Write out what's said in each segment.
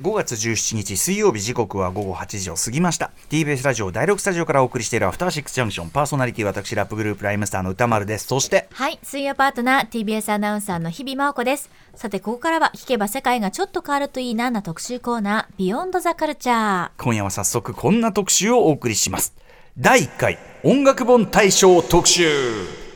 5月17日水曜日時刻は午後8時を過ぎました。TBS ラジオ第6スタジオからお送りしているアフターシックスジャンクションパーソナリティ私ラップグループライムスターの歌丸です。そしてはい水曜パートナー TBS アナウンサーの日々真央子です。さてここからは聞けば世界がちょっと変わるといいなな特集コーナービヨンドザカルチャー。今夜は早速こんな特集をお送りします。第1回音楽本大賞特集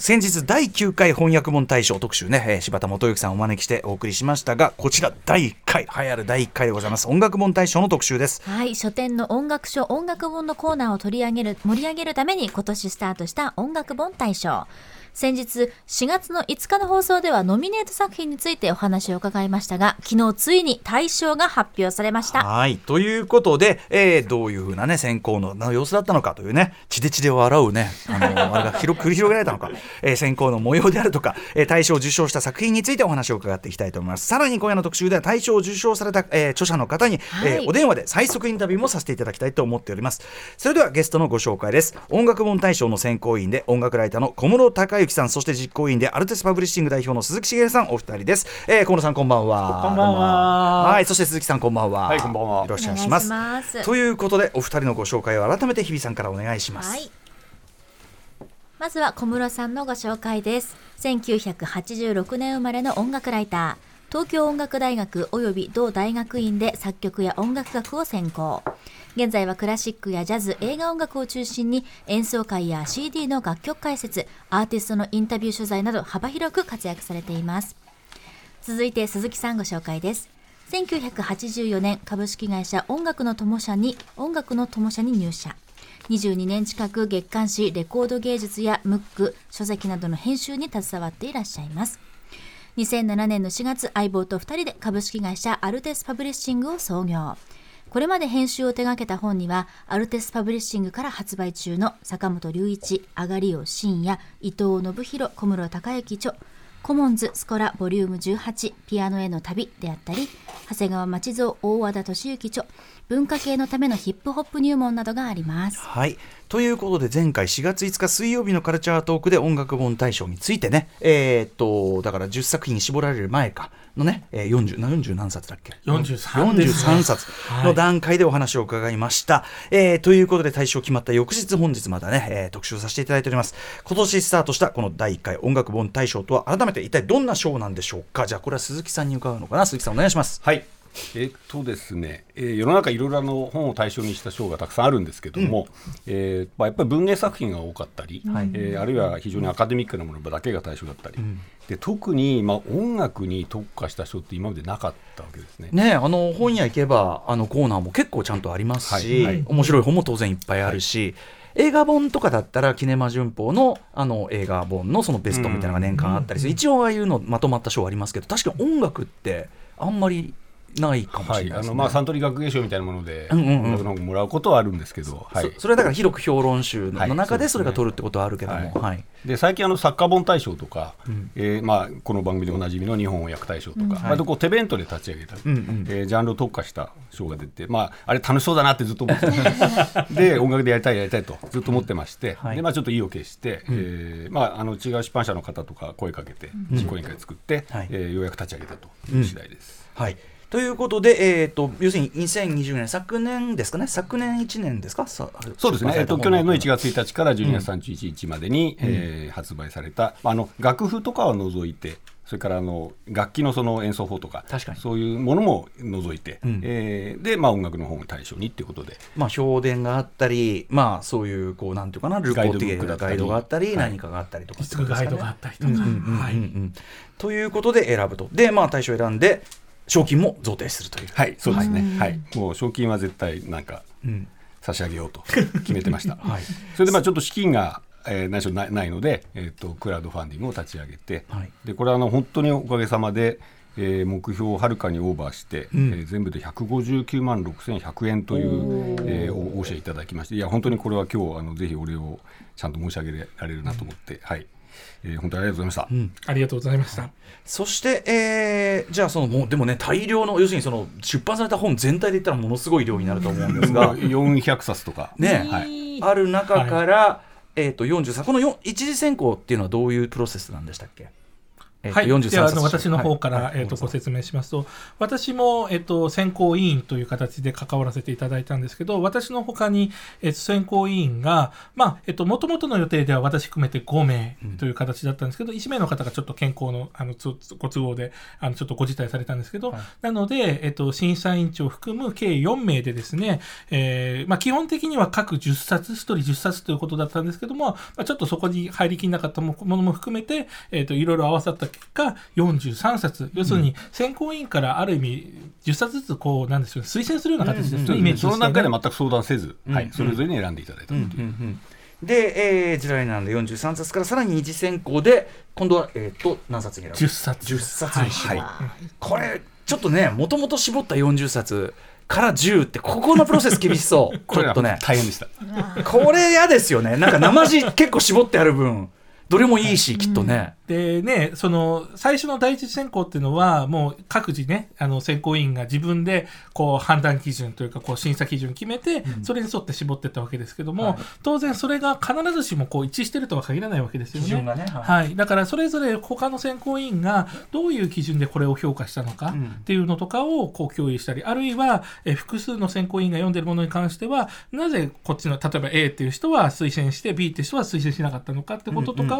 先日第9回翻訳本大賞特集ね、えー、柴田元幸さんをお招きしてお送りしましたがこちら第1回流行る第1回でございます。音楽本大賞の特集です。はい書店の音楽書音楽本のコーナーを取り上げる盛り上げるために今年スタートした音楽本大賞。先日4月の5日の放送ではノミネート作品についてお話を伺いましたが昨日ついに大賞が発表されました。はい。ということで、えー、どういうふうなね選考の様子だったのかというね血で血で笑うねあの あれが広繰り広げられたのか、えー、選考の模様であるとか、えー、大賞を受賞した作品についてお話を伺っていきたいと思います。さらに今夜の特集では大賞を受賞された、えー、著者の方に、はい、えー、お電話で最速インタビューもさせていただきたいと思っております。それではゲストのご紹介です。音楽本大賞の選考委員で音楽ライターの小室孝之さんそして実行委員でアルテスパブリッシング代表の鈴木茂さんお二人です、えー、河野さんこんばんは。こんばんは。はいそして鈴木さんこんばんは。はいこんばんは。よろしくお願いします。ということでお二人のご紹介を改めて日比さんからお願いします、はい、まずは小室さんのご紹介です。1986年生まれの音楽ライター東京音楽大学及び同大学院で作曲や音楽学を専攻。現在はクラシックやジャズ映画音楽を中心に演奏会や CD の楽曲解説アーティストのインタビュー取材など幅広く活躍されています。続いて鈴木さんご紹介です。1984年株式会社音楽の友社に音楽の友社に入社。22年近く月刊誌レコード芸術やムック書籍などの編集に携わっていらっしゃいます。2007年の4月相棒と2人で株式会社アルテスパブリッシングを創業。これまで編集を手掛けた本にはアルテスパブリッシングから発売中の坂本龍一、あがりを深夜、伊藤信弘、小室孝之著コモンズスコラボリューム18ピアノへの旅であったり長谷川町蔵大和田敏之著文化系のためのヒップホップ入門などがあります。はい。ということで前回4月5日水曜日のカルチャートークで音楽本大賞についてね。えー、っとだから10作品に絞られる前かのね、えー、40, 40何冊だっけ？43, 43冊の段階でお話を伺いました、はい、えー、ということで大賞決まった翌日本日またね、えー、特集させていただいております。今年スタートしたこの第1回音楽本大賞とは改めて一体どんな賞なんでしょうか？じゃあこれは鈴木さんに伺うのかな。鈴木さんお願いします。はいえっとですね、えー、世の中いろいろの本を対象にした賞がたくさんあるんですけども、うん、えー、まあ、やっぱり文芸作品が多かったり、はい、えー、あるいは非常にアカデミックなものだけが対象だったり、うん、で特に、まあ、音楽に特化した賞って今までなかったわけですね。ねあの本屋行けばあのコーナーも結構ちゃんとありますし、はい。はい、面白い本も当然いっぱいあるし。映画本とかだったらキネマ旬報のあの映画本のそのベストみたいなのが年間あったりする、一応ああいうのまとまった賞ありますけど確かに音楽ってあんまりないかもしれない、ね。はい、あのまあサントリー学芸賞みたいなもので、うんうんうん、もらうことはあるんですけど、はい、それはだから広く評論集の中でそれが取るってことはあるけども、はい、で最近あの作家本大賞とか、うん、えー、まあこの番組でおなじみの日本訳大賞とか、うん、割とこう手弁当で立ち上げたり、うんうん、えー、ジャンルを特化した賞が出て、まああれ楽しそうだなってずっと思って で音楽でやりたいやりたいとずっと思ってまして、はい、でまあちょっと意を決して、うん、えー、まああの違う出版社の方とか声かけて実行委員会作って、うん、えー、ようやく立ち上げたという次第です。はいということで、えーと、要するに2020年、昨年ですかね、昨年1年ですか、そうですね、えーと、去年の1月1日から12月31日までに、うん、えー、発売された、あの楽譜とかは除いて、それからあの楽器のその演奏法とかそういうものも除いて、うん、えー、で、まあ、音楽の本を対象にっていうことで、まあ、評伝があったり、まあ、そういうこうなんていうかなルポティガイドがあったり、何かがあったりとか、ね、ガイドがあったりとか。ということで選ぶと。で、まあ、対象選んで賞金も贈呈するという。はいそうですね、はい、もう賞金は絶対なんか、差し上げようと決めてました、はい、それでまあちょっと資金がえー、内緒ないないので、えーと、クラウドファンディングを立ち上げて、はい、でこれはあの本当におかげさまで、えー、目標をはるかにオーバーして、うん、えー、全部で159万6100円という、えー、お教えいただきましていや本当にこれは今日あのぜひお礼をちゃんと申し上げられるなと思って、うん、はいえー、本当にありがとうございました、うん、ありがとうございました、そして、えー、じゃあそのもうでもね大量の要するにその出版された本全体で言ったらものすごい量になると思うんですが。400冊とか。ね、はい、ある中から、はい、えーと、と43この一次選考っていうのはどういうプロセスなんでしたっけ？えー、はい、ではあの私の方から、はい、えーと、ご説明しますと、私も、えーと、選考委員という形で関わらせていただいたんですけど、私のほかに、えー、選考委員が、まあえーと、もともとの予定では私含めて5名という形だったんですけど、うん、1名の方がちょっと健康のあのご都合であのちょっとご辞退されたんですけど、はい、なので、えー、と審査委員長を含む計4名でですね、えーまあ、基本的には各10冊、1人10冊ということだったんですけども、まあ、ちょっとそこに入りきらなかったものも含めて、えー、といろいろ合わさった結果、43冊、要するに選考委員からある意味、10冊ずつこう、なんでしょう、推薦するような形ですと、イメージ、その中で全く相談せず、はい、それぞれに選んでいただいたという。で、えー、ジュライなんで43冊からさらに二次選考で今度は、えーと、何冊に選ぶ ?10 冊 ,10 冊はい、これちょっとねもともと絞った40冊から10ってここのプロセス厳しそう。ちょっとね。大変でした。これ嫌ですよね。なんか生地結構絞ってある分どれもいいし、きっとね。でね、その、最初の第一次選考っていうのは、もう各自ね、あの、選考委員が自分で、こう、判断基準というか、こう、審査基準決めて、それに沿って絞ってったわけですけども、はい、当然それが必ずしもこう、一致してるとは限らないわけですよね。ねはい、はい。だから、それぞれ他の選考委員が、どういう基準でこれを評価したのかっていうのとかを、こう、共有したり、あるいは、え複数の選考委員が読んでるものに関しては、なぜこっちの、例えば A っていう人は推薦して、B っていう人は推薦しなかったのかってこととかを、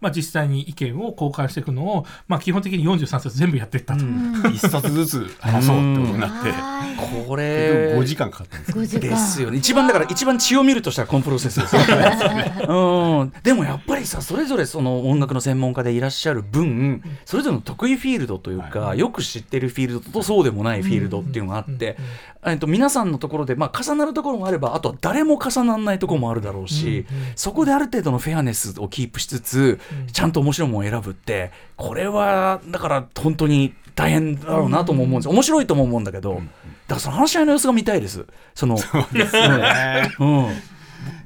まあ、実際に意見を交換していくのを、まあ、基本的に43冊全部やっていったと、うん、1冊ずつ話そうってことになって。これ5時間かかったんですですよね。一番だから一番血を見るとしたらこのプロセスですよね。うん、でもやっぱりさそれぞれその音楽の専門家でいらっしゃる分それぞれの得意フィールドというか、はい、よく知ってるフィールドとそうでもないフィールドっていうのがあって、えっと、皆さんのところで、まあ、重なるところもあればあとは誰も重ならないところもあるだろうし、そこである程度のフェアネスをキープしつつちゃんと面白いものを選ぶってこれはだから本当に大変だろうなとも思うんです。面白いとも思うんだけど、だからその話し合いの様子が見たいです。そのそうですね、うん。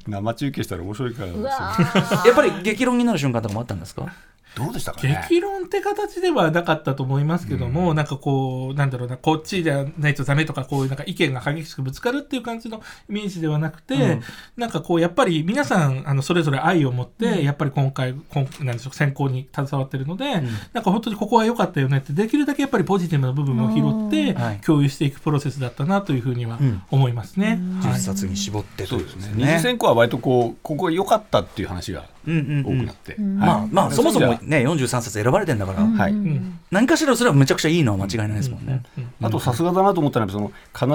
生中継したら面白いからやっぱり激論になる瞬間とかもあったんですか？どうでしたか、ね、激論って形ではなかったと思いますけども、うん、なんかこう、なんだろうな、こっちじゃないとダメとか、こういうなんか意見が激しくぶつかるっていう感じのイメージではなくて、うん、なんかこう、やっぱり皆さん、あの、それぞれ愛を持って、うん、やっぱり今回、今なんでしょう、選考に携わってるので、なんか本当にここは良かったよねって、できるだけやっぱりポジティブな部分を拾って、共有していくプロセスだったなというふうには思いますね。10冊に絞ってそうですね。二次選考は割とこう、ここ良かったっていう話が多くなって。まあ、まあ、そもそもね、43冊選ばれてんだから、はい、何かしらそれはむちゃくちゃいいのは間違いないですもんね。あとさすがだなと思ったのはその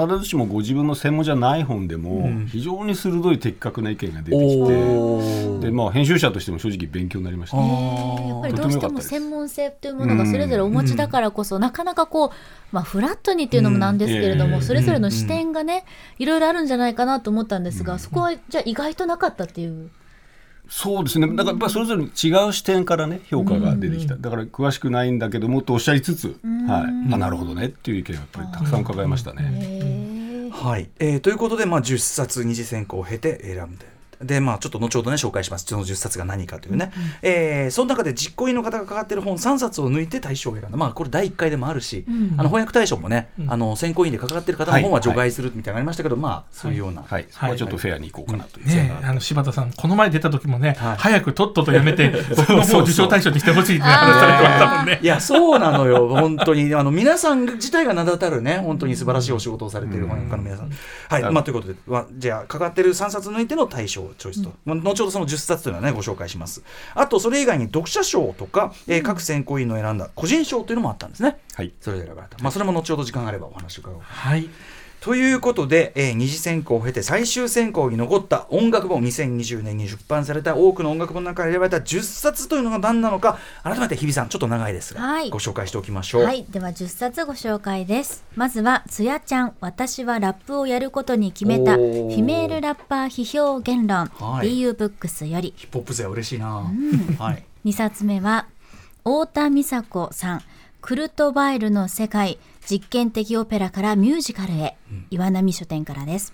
必ずしもご自分の専門じゃない本でも非常に鋭い的確な意見が出てきて、でまあ編集者としても正直勉強になりました。やっぱりどうしても専門性というものがそれぞれお持ちだからこそ、なかなかこうまあフラットにっていうのもなんですけれども、それぞれの視点がね、いろいろあるんじゃないかなと思ったんですが、そこはじゃあ意外となかったっていう。そうですね。だからやっぱそれぞれ違う視点からね評価が出てきた、だから詳しくないんだけどもとおっしゃりつつ、はい、あなるほどね。っていう意見をやっぱりたくさん伺いましたね。はい、えー、ということで、まあ、10冊二次選考を経て選んでで、まあ、ちょっと後ほどね、紹介します。その10冊が何かというね。うん、えー、その中で実行委員の方がかかっている本3冊を抜いて対象を選んだ。まあ、これ第1回でもあるし、うん、あの翻訳対象もね、うん、あの選考委員でかかっている方の本は除外するみたいなのありましたけど、はい、まあ、そういうような。はい。はい、ちょっとフェアにいこうかなという。ね、あの柴田さん、この前出た時もね、はい、早くとっととやめて、僕の受賞対象にしてほしいって話されてましたもんね。いや、そうなのよ、本当に。あの皆さん自体が名だたるね、本当に素晴らしいお仕事をされている翻訳家の皆さん。はい。まあ、ということで、じゃあ、かかっている3冊抜いての対象をチョイスと。後ほどその10冊というのはねご紹介します。あとそれ以外に読者賞とか、えー、各選考委員の選んだ個人賞というのもあったんですね。はい。それで選ばれた、まあ、それも後ほど時間があればお話を伺おう。はいということで、えー、二次選考を経て最終選考に残った音楽本2020年に出版された多くの音楽本の中から選ばれた10冊というのが何なのか改めて日比さんちょっと長いですが、はい、ご紹介しておきましょう。はい。では10冊ご紹介です。まずはつやちゃん私はラップをやることに決めたフィメールラッパー批評言論、はい、DU ブックスより。ヒップホップ勢嬉しいな、うん、はい、2冊目は太田美佐子さんクルトバイルの世界実験的オペラからミュージカルへ、うん、岩波書店からです。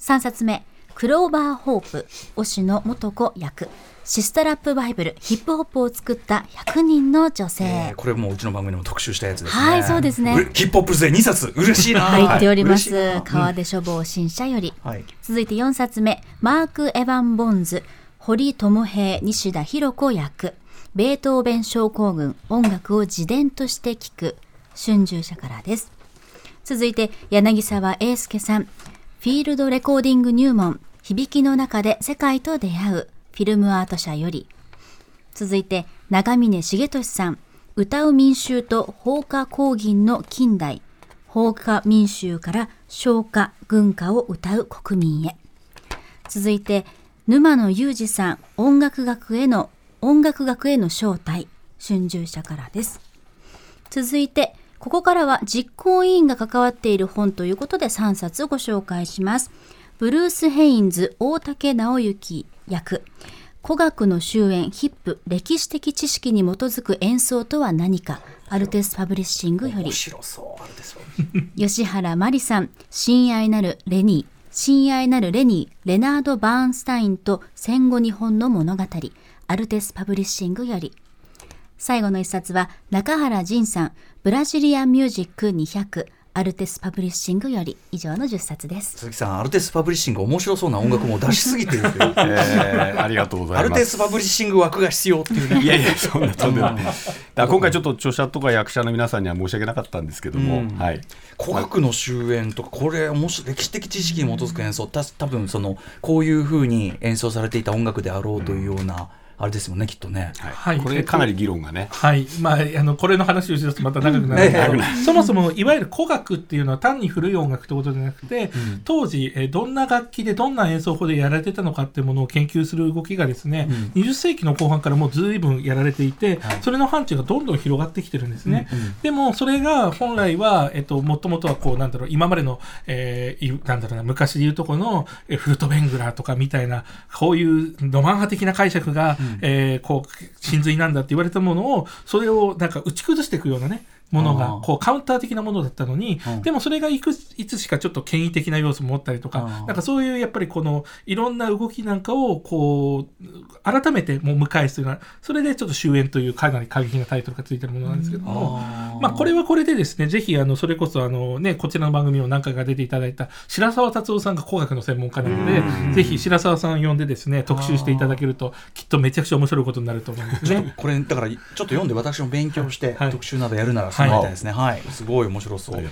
3冊目。クローバーホープ。推野素子役。シスタラップバイブル。ヒップホップを作った100人の女性、えー、これもうちの番組でも特集したやつですね。はいそうですね。ヒップホップ勢2冊。嬉しいな。入っております、はい、川出書房新社より、はい、続いて4冊目。マーク・エヴァン・ボンズ。堀智平西田博子役。ベートーベン症候群。音楽を自伝として聴く春秋社からです。続いて柳沢英介さん。フィールドレコーディング入門。響きの中で世界と出会う。フィルムアート社より。続いて長峰重俊さん。歌う民衆と放火抗銀の近代。放火民衆から消化軍歌を歌う国民へ。続いて沼野裕二さん。音楽学への音楽学への招待春秋社からです。続いてここからは実行委員が関わっている本ということで3冊ご紹介します。ブルース・ヘインズ大竹直之役。古楽の終焉 HIP 歴史的知識に基づく演奏とは何か。アルテスパブリッシングより。吉原真里さん親愛なるレニー。親愛なるレニーレナード・バーンスタインと戦後日本の物語。アルテスパブリッシングより。最後の一冊は中原仁さんブラジリアンミュージック200アルテスパブリッシングより以上の10冊です。鈴木さんアルテスパブリッシング面白そうな音楽も出しすぎてる えー、ありがとうございます。アルテスパブリッシング枠が必要っていう、ね、いやいやそんなとんでもない。だ今回ちょっと著者とか役者の皆さんには申し訳なかったんですけども、うん、はい、古学の終焉とかこれもし歴史的知識に基づく演奏。た多分そのこういうふうに演奏されていた音楽であろうというような、うんあれですよねきっとね。はい、これかなり議論がね。はい、まああのこれの話をしますとまた長くなるんで。すけど、そもそもいわゆる古楽っていうのは単に古い音楽ってことじゃなくて、うん、当時えどんな楽器でどんな演奏法でやられてたのかっていうものを研究する動きがですね、うん、20世紀の後半からもうずいぶんやられていて、はい、それの範疇がどんどん広がってきてるんですね。うんうん、でもそれが本来はえっともともとはこうなんだろう今までの、えー、なんだろうな昔でいうとこの、えフルトベングラーとかみたいなこういうロマン派的な解釈が、うん、えー、こう真髄なんだって言われたものをそれをなんか打ち崩していくようなねものがこうカウンター的なものだったのに、でもそれがいくいつしかちょっと権威的な要素も持ったりとか、なんかそういうやっぱりこのいろんな動きなんかをこう改めてもう迎えするようなそれでちょっと終焉というかなり過激なタイトルがついてるものなんですけども、まあこれはこれでですねぜひあのそれこそあのねこちらの番組を何回か出ていただいた白澤達夫さんが工学の専門家なのでぜひ白澤さん呼んでですね特集していただけるときっとめちゃくちゃ面白いことになると思うんですね。これだからちょっと読んで私も勉強して、特集などやるならみたいですね。はい、すごい面白そう。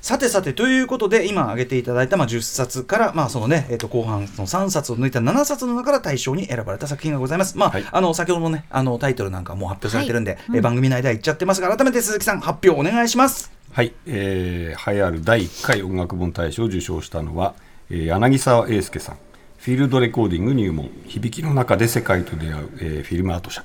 さてさてということで今挙げていただいたまあ10冊からまあそのねえっ、と後半の3冊を抜いた7冊の中から大賞に選ばれた作品がございます。まあ、はい、あの先ほどのねあのタイトルなんかも発表されてるんで、はいうん、え番組内では言っちゃってますが改めて鈴木さん発表お願いします。はい、えー、栄えある第1回音楽本大賞を受賞したのは、えー、柳沢英介さん。フィールドレコーディング入門響きの中で世界と出会う、えー、フィルムアート社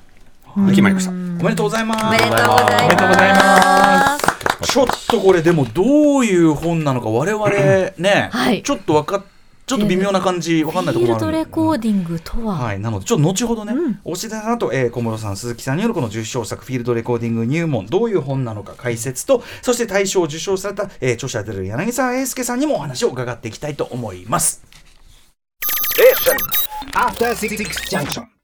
決まりました。おめでとうございます。おめでとうございます。ちょっとこれでもどういう本なのか我々ね、はい、ちょっと分かっちょっと微妙な感じ、わかんないところもあるフィールドレコーディングとは、はい、なので、ちょっと後ほどね、うん、押田さんと、えー、小室さん、鈴木さんによるこの受賞作、フィールドレコーディング入門、どういう本なのか解説と、そして大賞を受賞された、えー、著者である柳沢英介さんにもお話を伺っていきたいと思います。After Six Junction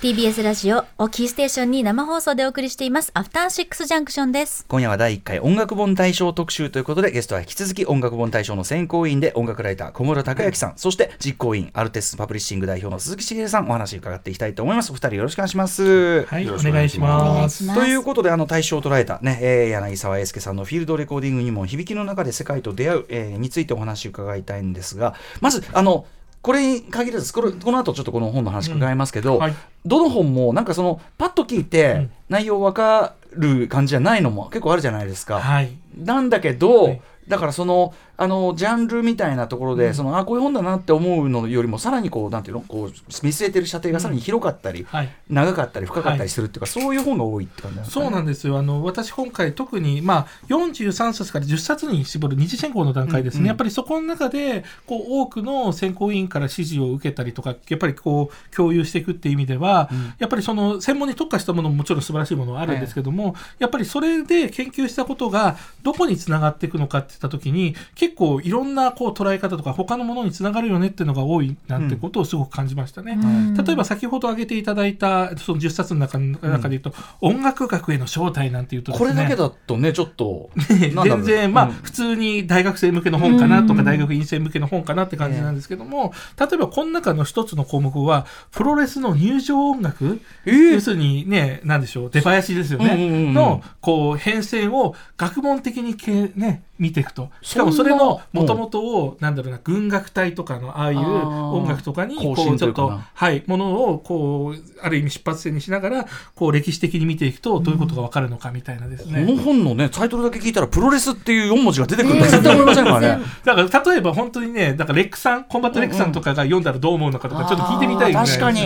TBS ラジオおキーステーションに生放送でお送りしています。アフターシックスジャンクションです。今夜は第1回音楽本大賞特集ということでゲストは引き続き音楽本大賞の選考委員で音楽ライター小室孝之さん、そして実行委員アルテスパブリッシング代表の鈴木茂さんお話伺っていきたいと思います。お二人よろしくお願いします。はいお願いします。ということであの大賞を捉えたね、えー、柳沢英介さんのフィールドレコーディングにも響きの中で世界と出会う、えー、についてお話伺いたいんですがまずあのこれに限らずこれこの後ちょっとこの本の話伺いますけど、うんはい、どの本もなんかそのパッと聞いて内容分かる感じじゃないのも結構あるじゃないですか。はい、なんだけど、はい、だからそのあのジャンルみたいなところで、うん、そのあこういう本だなって思うのよりもさらにこうなんていうのこう見据えてる射程がさらに広かったり、うんはい、長かったり深かったりするっていうか、はい、そういう本が多いって感じなんですか、ね、そうなんですよ。あの私今回特に、まあ、43冊から10冊に絞る二次選考の段階ですね、うんうん、やっぱりそこの中でこう多くの選考委員から指示を受けたりとかやっぱりこう共有していくっていう意味では、うん、やっぱりその専門に特化したものももちろん素晴らしいものはあるんですけども、やっぱりそれで研究したことがどこにつながっていくのかっていった時に結結構いろんなこう捉え方とか他のものにつながるよねっていうのが多いなんてことをすごく感じましたね。例えば先ほど挙げていただいたその10冊の中中で言うと、音楽学への招待なんていうと、ね、これだけだとねちょっと 全然まあ、普通に大学生向けの本かなとか、大学院生向けの本かなって感じなんですけども、例えばこの中の一つの項目はプロレスの入場音楽、えー、要するにねなんでしょう出囃子ですよね、のこう変遷を学問的にけね見ていくと。しかもそれのもともとを、なんだろうな軍楽隊とかのああいう音楽とかにこうちょっとはいものをこうある意味出発点にしながらこう歴史的に見ていくとどういうことが分かるのかみたいなですね、この本のねタイトルだけ聞いたらプロレスっていう4文字が出てくるん絶対思いませんからね。だから例えば本当にねだからレックさんコンバットレックさんとかが読んだらどう思うのかとかちょっと聞いてみたいぐらい確かに、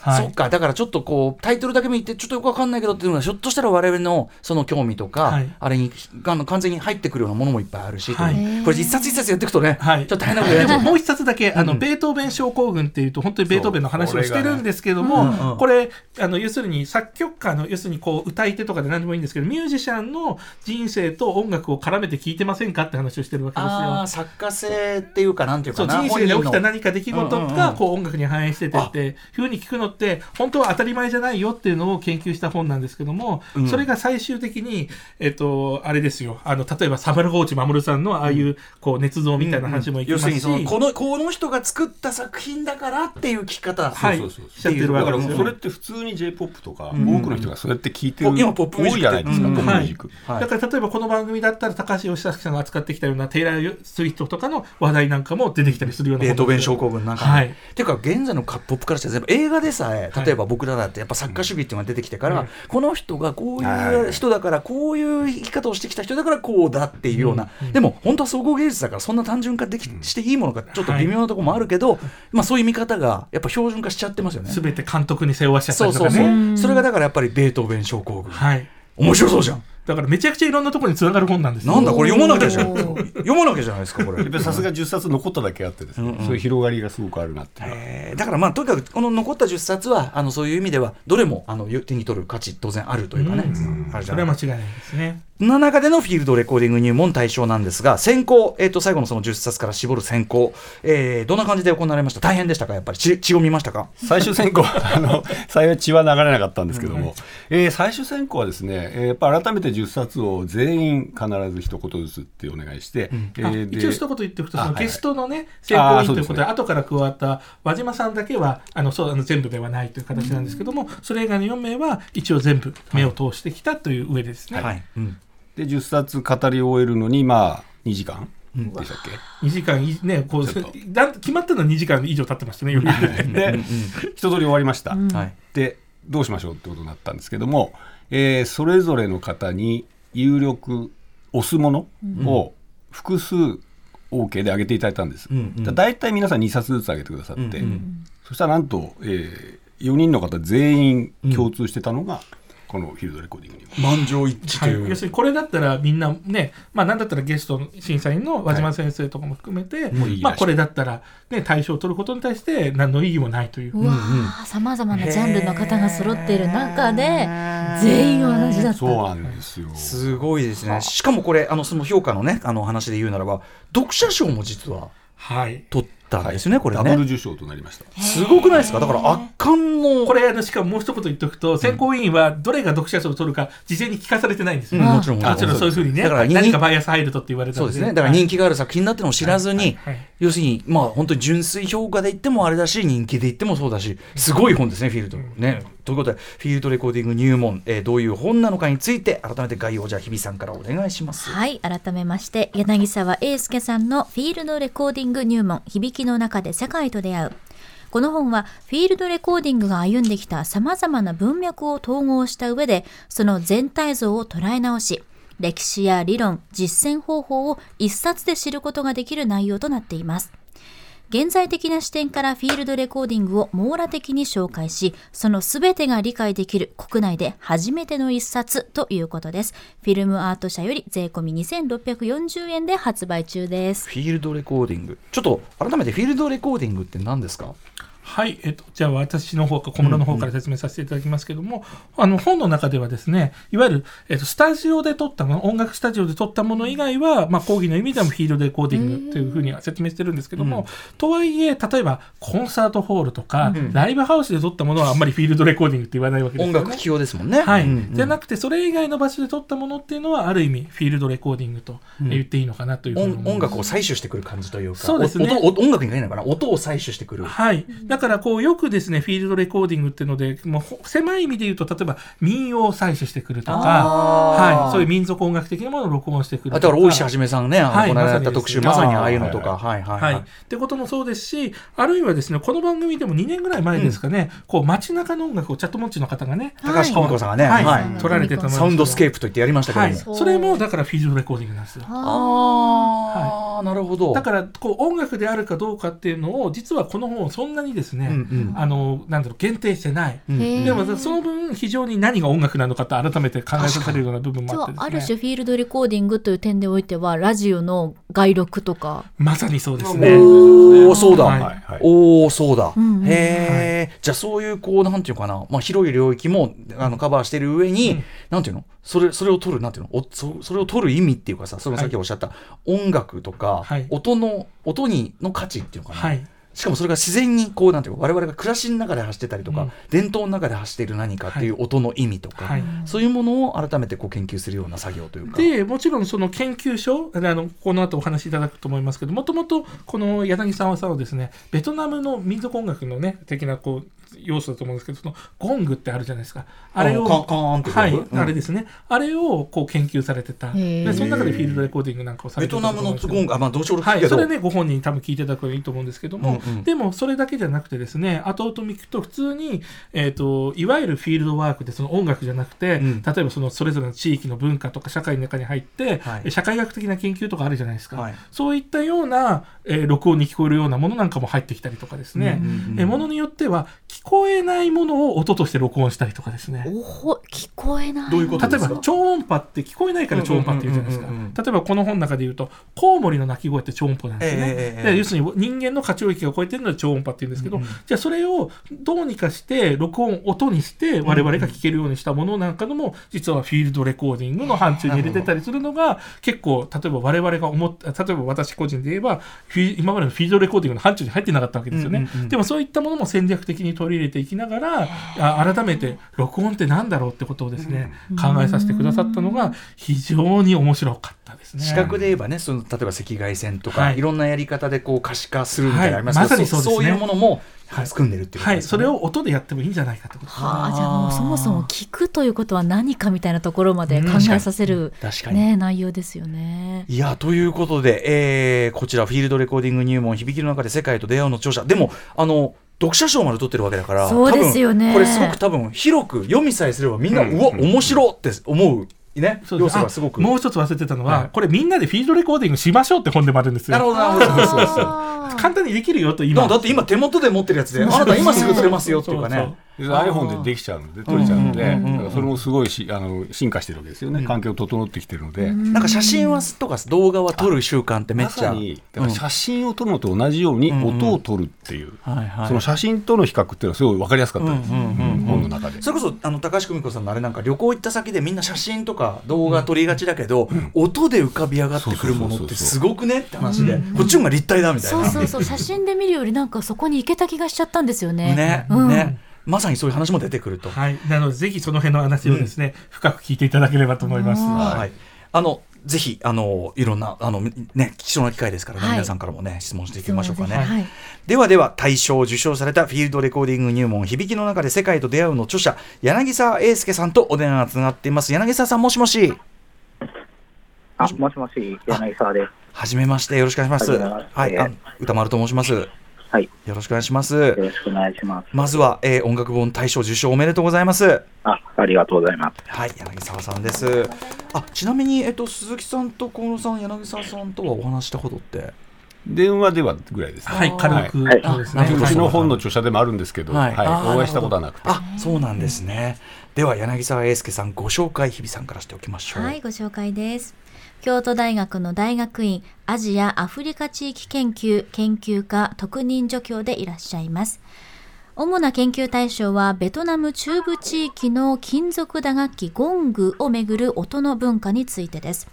はい、そっか。だからちょっとこうタイトルだけ見てちょっとよくわかんないけどっていうのはひょっとしたら我々のその興味とか、はい、あれにあの完全に入ってくるようなものもいっぱいあるし、はい、これ一冊一冊やっていくとね、はい、ちょっと大変なことやもう一冊だけあの、うん、ベートーベン症候群っていうと本当にベートーベンの話をしてるんですけども、ねうんうん、これあの要するに作曲家の要するにこう歌い手とかで何でもいいんですけどミュージシャンの人生と音楽を絡めて聞いてませんかって話をしてるわけですよ。作家性っていうかなんていうかな人生で起きた何か出来事がこう音楽に反映しててっていうふうに聞くのって本当は当たり前じゃないよっていうのを研究した本なんですけども、うん、それが最終的に、えっと、あれですよ。あの例えばサバルゴーチ守さんのああいうこう捏造みたいな話もいきますし、うんうん、このこの人が作った作品だからっていう聞き方。はい。そうそうそう。しちゃってるわけですよ、それって普通に j p o p とか、多くの人がそうやって聞いてる今ポップミュージック。じゃないですか、ポップミュージック、だから例えばこの番組だったら高橋義明さんが扱ってきたようなテイラー・スウィットとかの話題なんかも出てきたりするようなベートーベン症候群なんか、はい、っていうか現在のポップからして全部映画でさえ例えば僕らだってやっぱ作家主義っていうのが出てきてから、この人がこういう人だからこういう生き方をしてきた人だからこうだっていうような、でも本当は総合芸術だからそんな単純化できしていいものかちょっと微妙なところもあるけど、まあそういう見方がやっぱ標準化しちゃってますよね。すべて監督に背負わしちゃったりとかね。そうそうそう。それがだからやっぱりベートーベン症候群。はい。面白そうじゃん。だからめちゃくちゃいろんなところにつながる本なんですなんだこれ読まなきゃじゃん。読まなきゃじゃないですかこれ。さすが10冊残っただけあってですね、うんうん、そういう広がりがすごくあるなってだからまあとにかくこの残った10冊はあのそういう意味ではどれもあの手に取る価値当然あるというかね、うん。うん、それは間違いないですねの中でのフィールドレコーディング入門対象なんですが、選考、えっ、ー、と、最後のその10冊から絞る選考、えー、どんな感じで行われました？大変でしたか？やっぱり。血、血を見ましたか？最終選考、あの、幸い血は流れなかったんですけども、うん、えー、最終選考はですね、えー、やっぱ改めて10冊を全員必ず一言ずつってお願いして、うん、えー、一応一言言っておくと、そのゲストのね、選考委員ということで、後から加わった和島さんだけは、あの、そうあの全部ではないという形なんですけども、それ以外の4名は一応全部目を通してきたという上ですね。はい、はい。うんで10冊語り終えるのにまあ2時間でしたっけ、うん、2時間ねこうだ決まったのは2時間以上経ってましたね で一通り終わりました、うん、でどうしましょうってことになったんですけども、えー、それぞれの方に有力押すものを複数 OK で上げていただいたんです、うんうん、だいたい皆さん2冊ずつ上げてくださって、うんうん、そしたらなんと、えー、4人の方全員共通してたのが、うんこのフィールドレコーディングに満場一致という、はい、要するにこれだったらみんなねまあなんだったらゲスト審査員の和島先生とかも含めて、はい、まあこれだったらね対象を取ることに対して何の意義もないという。さまざまなジャンルの方が揃っている中で全員同じだった。そうなんですよ。すごいですね。しかもこれあのその評価のねあの話で言うならば読者賞も実ははい。取ったんですね、はい、これね。ダブル受賞となりました。すごくないですか？だから圧巻の。これ、あのしかももう一言言っておくと、選考委員はどれが読者賞を取るか、事前に聞かされてないんですよ。うん、もちろん。もちろんそういうふうにね、だから何かバイアス入るとって言われたそうですね。だから人気がある作品だってのを知らずに、はいはい、要するに、まあ本当に純粋評価で言ってもあれだし、人気で言ってもそうだし、すごい本ですね、フィールド。ね。ということで、フィールドレコーディング入門、えー、どういう本なのかについて、改めて概要をじゃあ、日比さんからお願いします。はい、改めまして、柳沢英介さんのフィールドレコーディング入門、響きの中で世界と出会う。この本はフィールドレコーディングが歩んできた様々な文脈を統合した上で、その全体像を捉え直し、歴史や理論、実践方法を一冊で知ることができる内容となっています。現在的な視点からフィールドレコーディングを網羅的に紹介し、その全てが理解できる国内で初めての一冊ということです。フィルムアート社より税込み2640円で発売中です。フィールドレコーディング。ちょっと改めてフィールドレコーディングって何ですか？はい、えっと、じゃあ私の方か小室の方から説明させていただきますけども、うんうん、あの本の中ではですねいわゆる、えっと、スタジオで撮ったもの音楽スタジオで撮ったもの以外は、まあ、講義の意味でもフィールドレコーディングというふうには説明してるんですけども、うん、とはいえ例えばコンサートホールとか、うん、ライブハウスで撮ったものはあんまりフィールドレコーディングって言わないわけですよね。音楽起用ですもんね、はい、うんうん、じゃなくてそれ以外の場所で撮ったものっていうのはある意味フィールドレコーディングと言っていいのかなというふうに、音楽を採取してくる感じというかそうです。ね音楽にないのかな音を採取してくる。はいだからこうよくですねフィールドレコーディングっていうのでもう狭い意味で言うと例えば民謡を採取してくるとか、はい、そういう民族音楽的なものを録音してくるとか。だから大石はじめさんね、はい、この間やった特集まさにああいうのとか。はいはいはい、はい、ってこともそうですしあるいはですねこの番組でも2年ぐらい前ですかね、うん、こう街中の音楽をチャットモッチの方がね高橋久美子さんがね、はい。はい、撮られてたサウンドスケープと言ってやりましたけどそれもだからフィールドレコーディングなんですよ。ああ、はい、なるほど。だからこう音楽であるかどうかっていうのを実はこの本そんなにですね、うんうん、あのなんだろう限定してない、うん、でもその分非常に何が音楽なのかと改めて考えさせるような部分もあって、ね、ある種フィールドレコーディングという点でおいてはラジオの外録とか。まさにそうですね。おおそうだ、はいはい、おおそうだ、うんうん、へえ、はい、じゃあそういうこうなんていうかな、まあ、広い領域もあのカバーしてる上に、うん、なんていうの？それそれを取るなんていうの？おそそれを取る意味っていうかさそのさっきおっしゃった、音楽とか、はい、音の音にの価値っていうのかな、はいしかもそれが自然にこうなんていうか我々が暮らしの中で走ってたりとか、うん、伝統の中で走っている何かっていう音の意味とか、はい、そういうものを改めてこう研究するような作業というか。でもちろんその研究所あのこの後お話しいただくと思いますけどもともとこの柳沢さんはですねベトナムの民族音楽のね的なこう要素だと思うんですけどそのゴングってあるじゃないですか。あれをはい、あれですね。あれをこう研究されてた。でその中でフィールドレコーディングなんかをされてたベトナムのゴングあまあどうしようはいそれねご本人多分聞いていただくといいと思うんですけども、うんうん、でもそれだけじゃなくてですね後々見くと普通に、えーと、いわゆるフィールドワークでその音楽じゃなくて、うん、例えばそのそれぞれの地域の文化とか社会の中に入って、はい、社会学的な研究とかあるじゃないですか、はい、そういったような、えー、録音に聞こえるようなものなんかも入ってきたりとかですね、うんうんうん、えものによっては聞こえないものを音として録音したりとかですね。お聞こえないどういうこと例えば超音波って聞こえないから超音波って言うじゃないですか。例えばこの本の中で言うとコウモリの鳴き声って超音波なんですね。えー、要するに人間の過聴域が超えてるので超音波って言うんですけど、うんうん、じゃあそれをどうにかして録音音にして我々が聞けるようにしたものなんかのも実はフィールドレコーディングの範疇に入れてたりするのが結構例えば我々が思った例えば私個人で言えば今までのフィールドレコーディングの範疇に入ってなかったわけですよね。でもそういったものも戦略的に取り入れていきながらあ改めて録音って何だろうってことをですね、考えさせてくださったのが非常に面白かったですね。視覚で言えばねその例えば赤外線とか、はい、いろんなやり方でこう可視化するみたいなのありますけど、はい。ま、そう、ね、そういうものも作んでるっていう、ね、はい、それを音でやってもいいんじゃないかってことはあじゃあもうそもそも聞くということは何かみたいなところまで考えさせる、うん、ね、内容ですよね。いやということで、えー、こちらフィールドレコーディング入門響きの中で世界と出会うの著者。でもあの読者賞まで取ってるわけだからそうですよね。これすごく多分広く読みさえすればみんな、うん、うわ面白って思うね、要素がすごく。もう一つ忘れてたのは、はい、これみんなでフィールドレコーディングしましょうって本でもあるんですよ。なるほどなるほど。そうそう簡単にできるよと今。だって今手元で持ってるやつであなた今すぐ取れますよっていうかね。iPhone でできちゃうので撮れちゃうので、それもすごいしあの進化してるわけですよね、環境整ってきてるので、なんか写真はとか動画は撮る習慣ってめっちゃ、ま、写真を撮るのと同じように音を撮るっていう、その写真との比較っていうのはすごい分かりやすかったです、本の中で。それこそあの高橋久美子さんのあれなんか旅行行った先でみんな写真とか動画撮りがちだけど、音で浮かび上がってくるものってすごくねって話で、こっちが立体だみたいなそうそう 写真で見るよりなんかそこに行けた気がしちゃったんですよねね、ねまさにそういう話も出てくると。はい、なのでぜひその辺の話をですね、うん、深く聞いていただければと思います。はい、あのぜひあのいろんなあのね貴重な機会ですからね、はい、皆さんからもね質問していきましょうかね。はい、ではでは大賞を受賞されたフィールドレコーディング入門響きの中で世界と出会うの著者柳沢英介さんとお電話がつながっています。柳沢さんもしもし。あもしもし柳沢です。はじめましてよろしくお願いします。はい、あ歌丸と申します。はい。よろしくお願いします。よろしくお願いします。まずは、えー、音楽本大賞受賞おめでとうございます。あ、ありがとうございます。はい、柳沢さんです。あ、ちなみに、えっと、鈴木さんと河野さん、柳沢さんとはお話したことって？電話ではぐらいですね。はい、軽く、はい、そうですね。うちの本の著者でもあるんですけど、はい、はい、お会いしたことはなくて。あ、そうなんですね。では柳沢英介さんご紹介日比さんからしておきましょう。はい、ご紹介です。京都大学の大学院アジア・アフリカ地域研究研究科特任助教でいらっしゃいます。主な研究対象はベトナム中部地域の金属打楽器ゴングをめぐる音の文化についてです。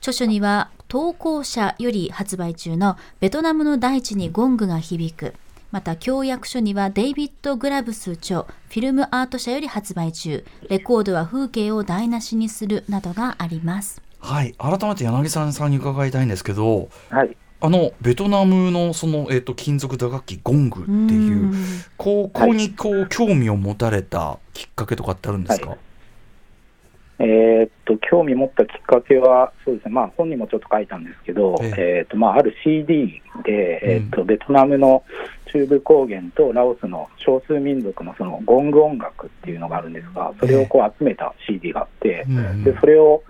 著書には投稿者より発売中のベトナムの大地にゴングが響く。また協約書にはデイビッド・グラブス著フィルムアート社より発売中レコードは風景を台無しにするなどがありますはい。改めて柳沢さんに伺いたいんですけど、はい。あのベトナムのその、えー、と金属打楽器ゴングっていう高校にこう興味を持たれたきっかけとかってあるんですか、はい。えーっと興味持ったきっかけは、そうですね、まあ、本にもちょっと書いたんですけど、ええ。えーっとまあ、ある CD で、えーっとうベトナムの中部高原とラオスの少数民族のそのゴング音楽っていうのがあるんですが、それをこう集めた CD があって、うんうん。でそれを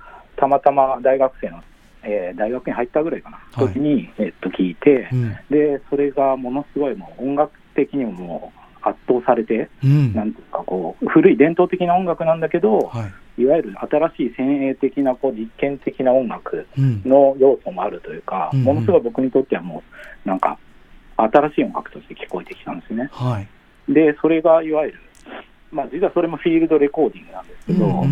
たまたま大学生の、えー大学に入ったぐらいかな、はい。時に、えーっと聞いて、うん。でそれがものすごいもう音楽的にももう圧倒されて、うん。なんていうかこう、古い伝統的な音楽なんだけど、はい。いわゆる新しい先鋭的なこう実験的な音楽うん。の要素もあるというか、うんうん。ものすごい僕にとってはもう、なんか、新しい音楽として聞こえてきたんですね。はい。で、それがいわゆる、まあ、実はそれもフィールドレコーディングなんですけど、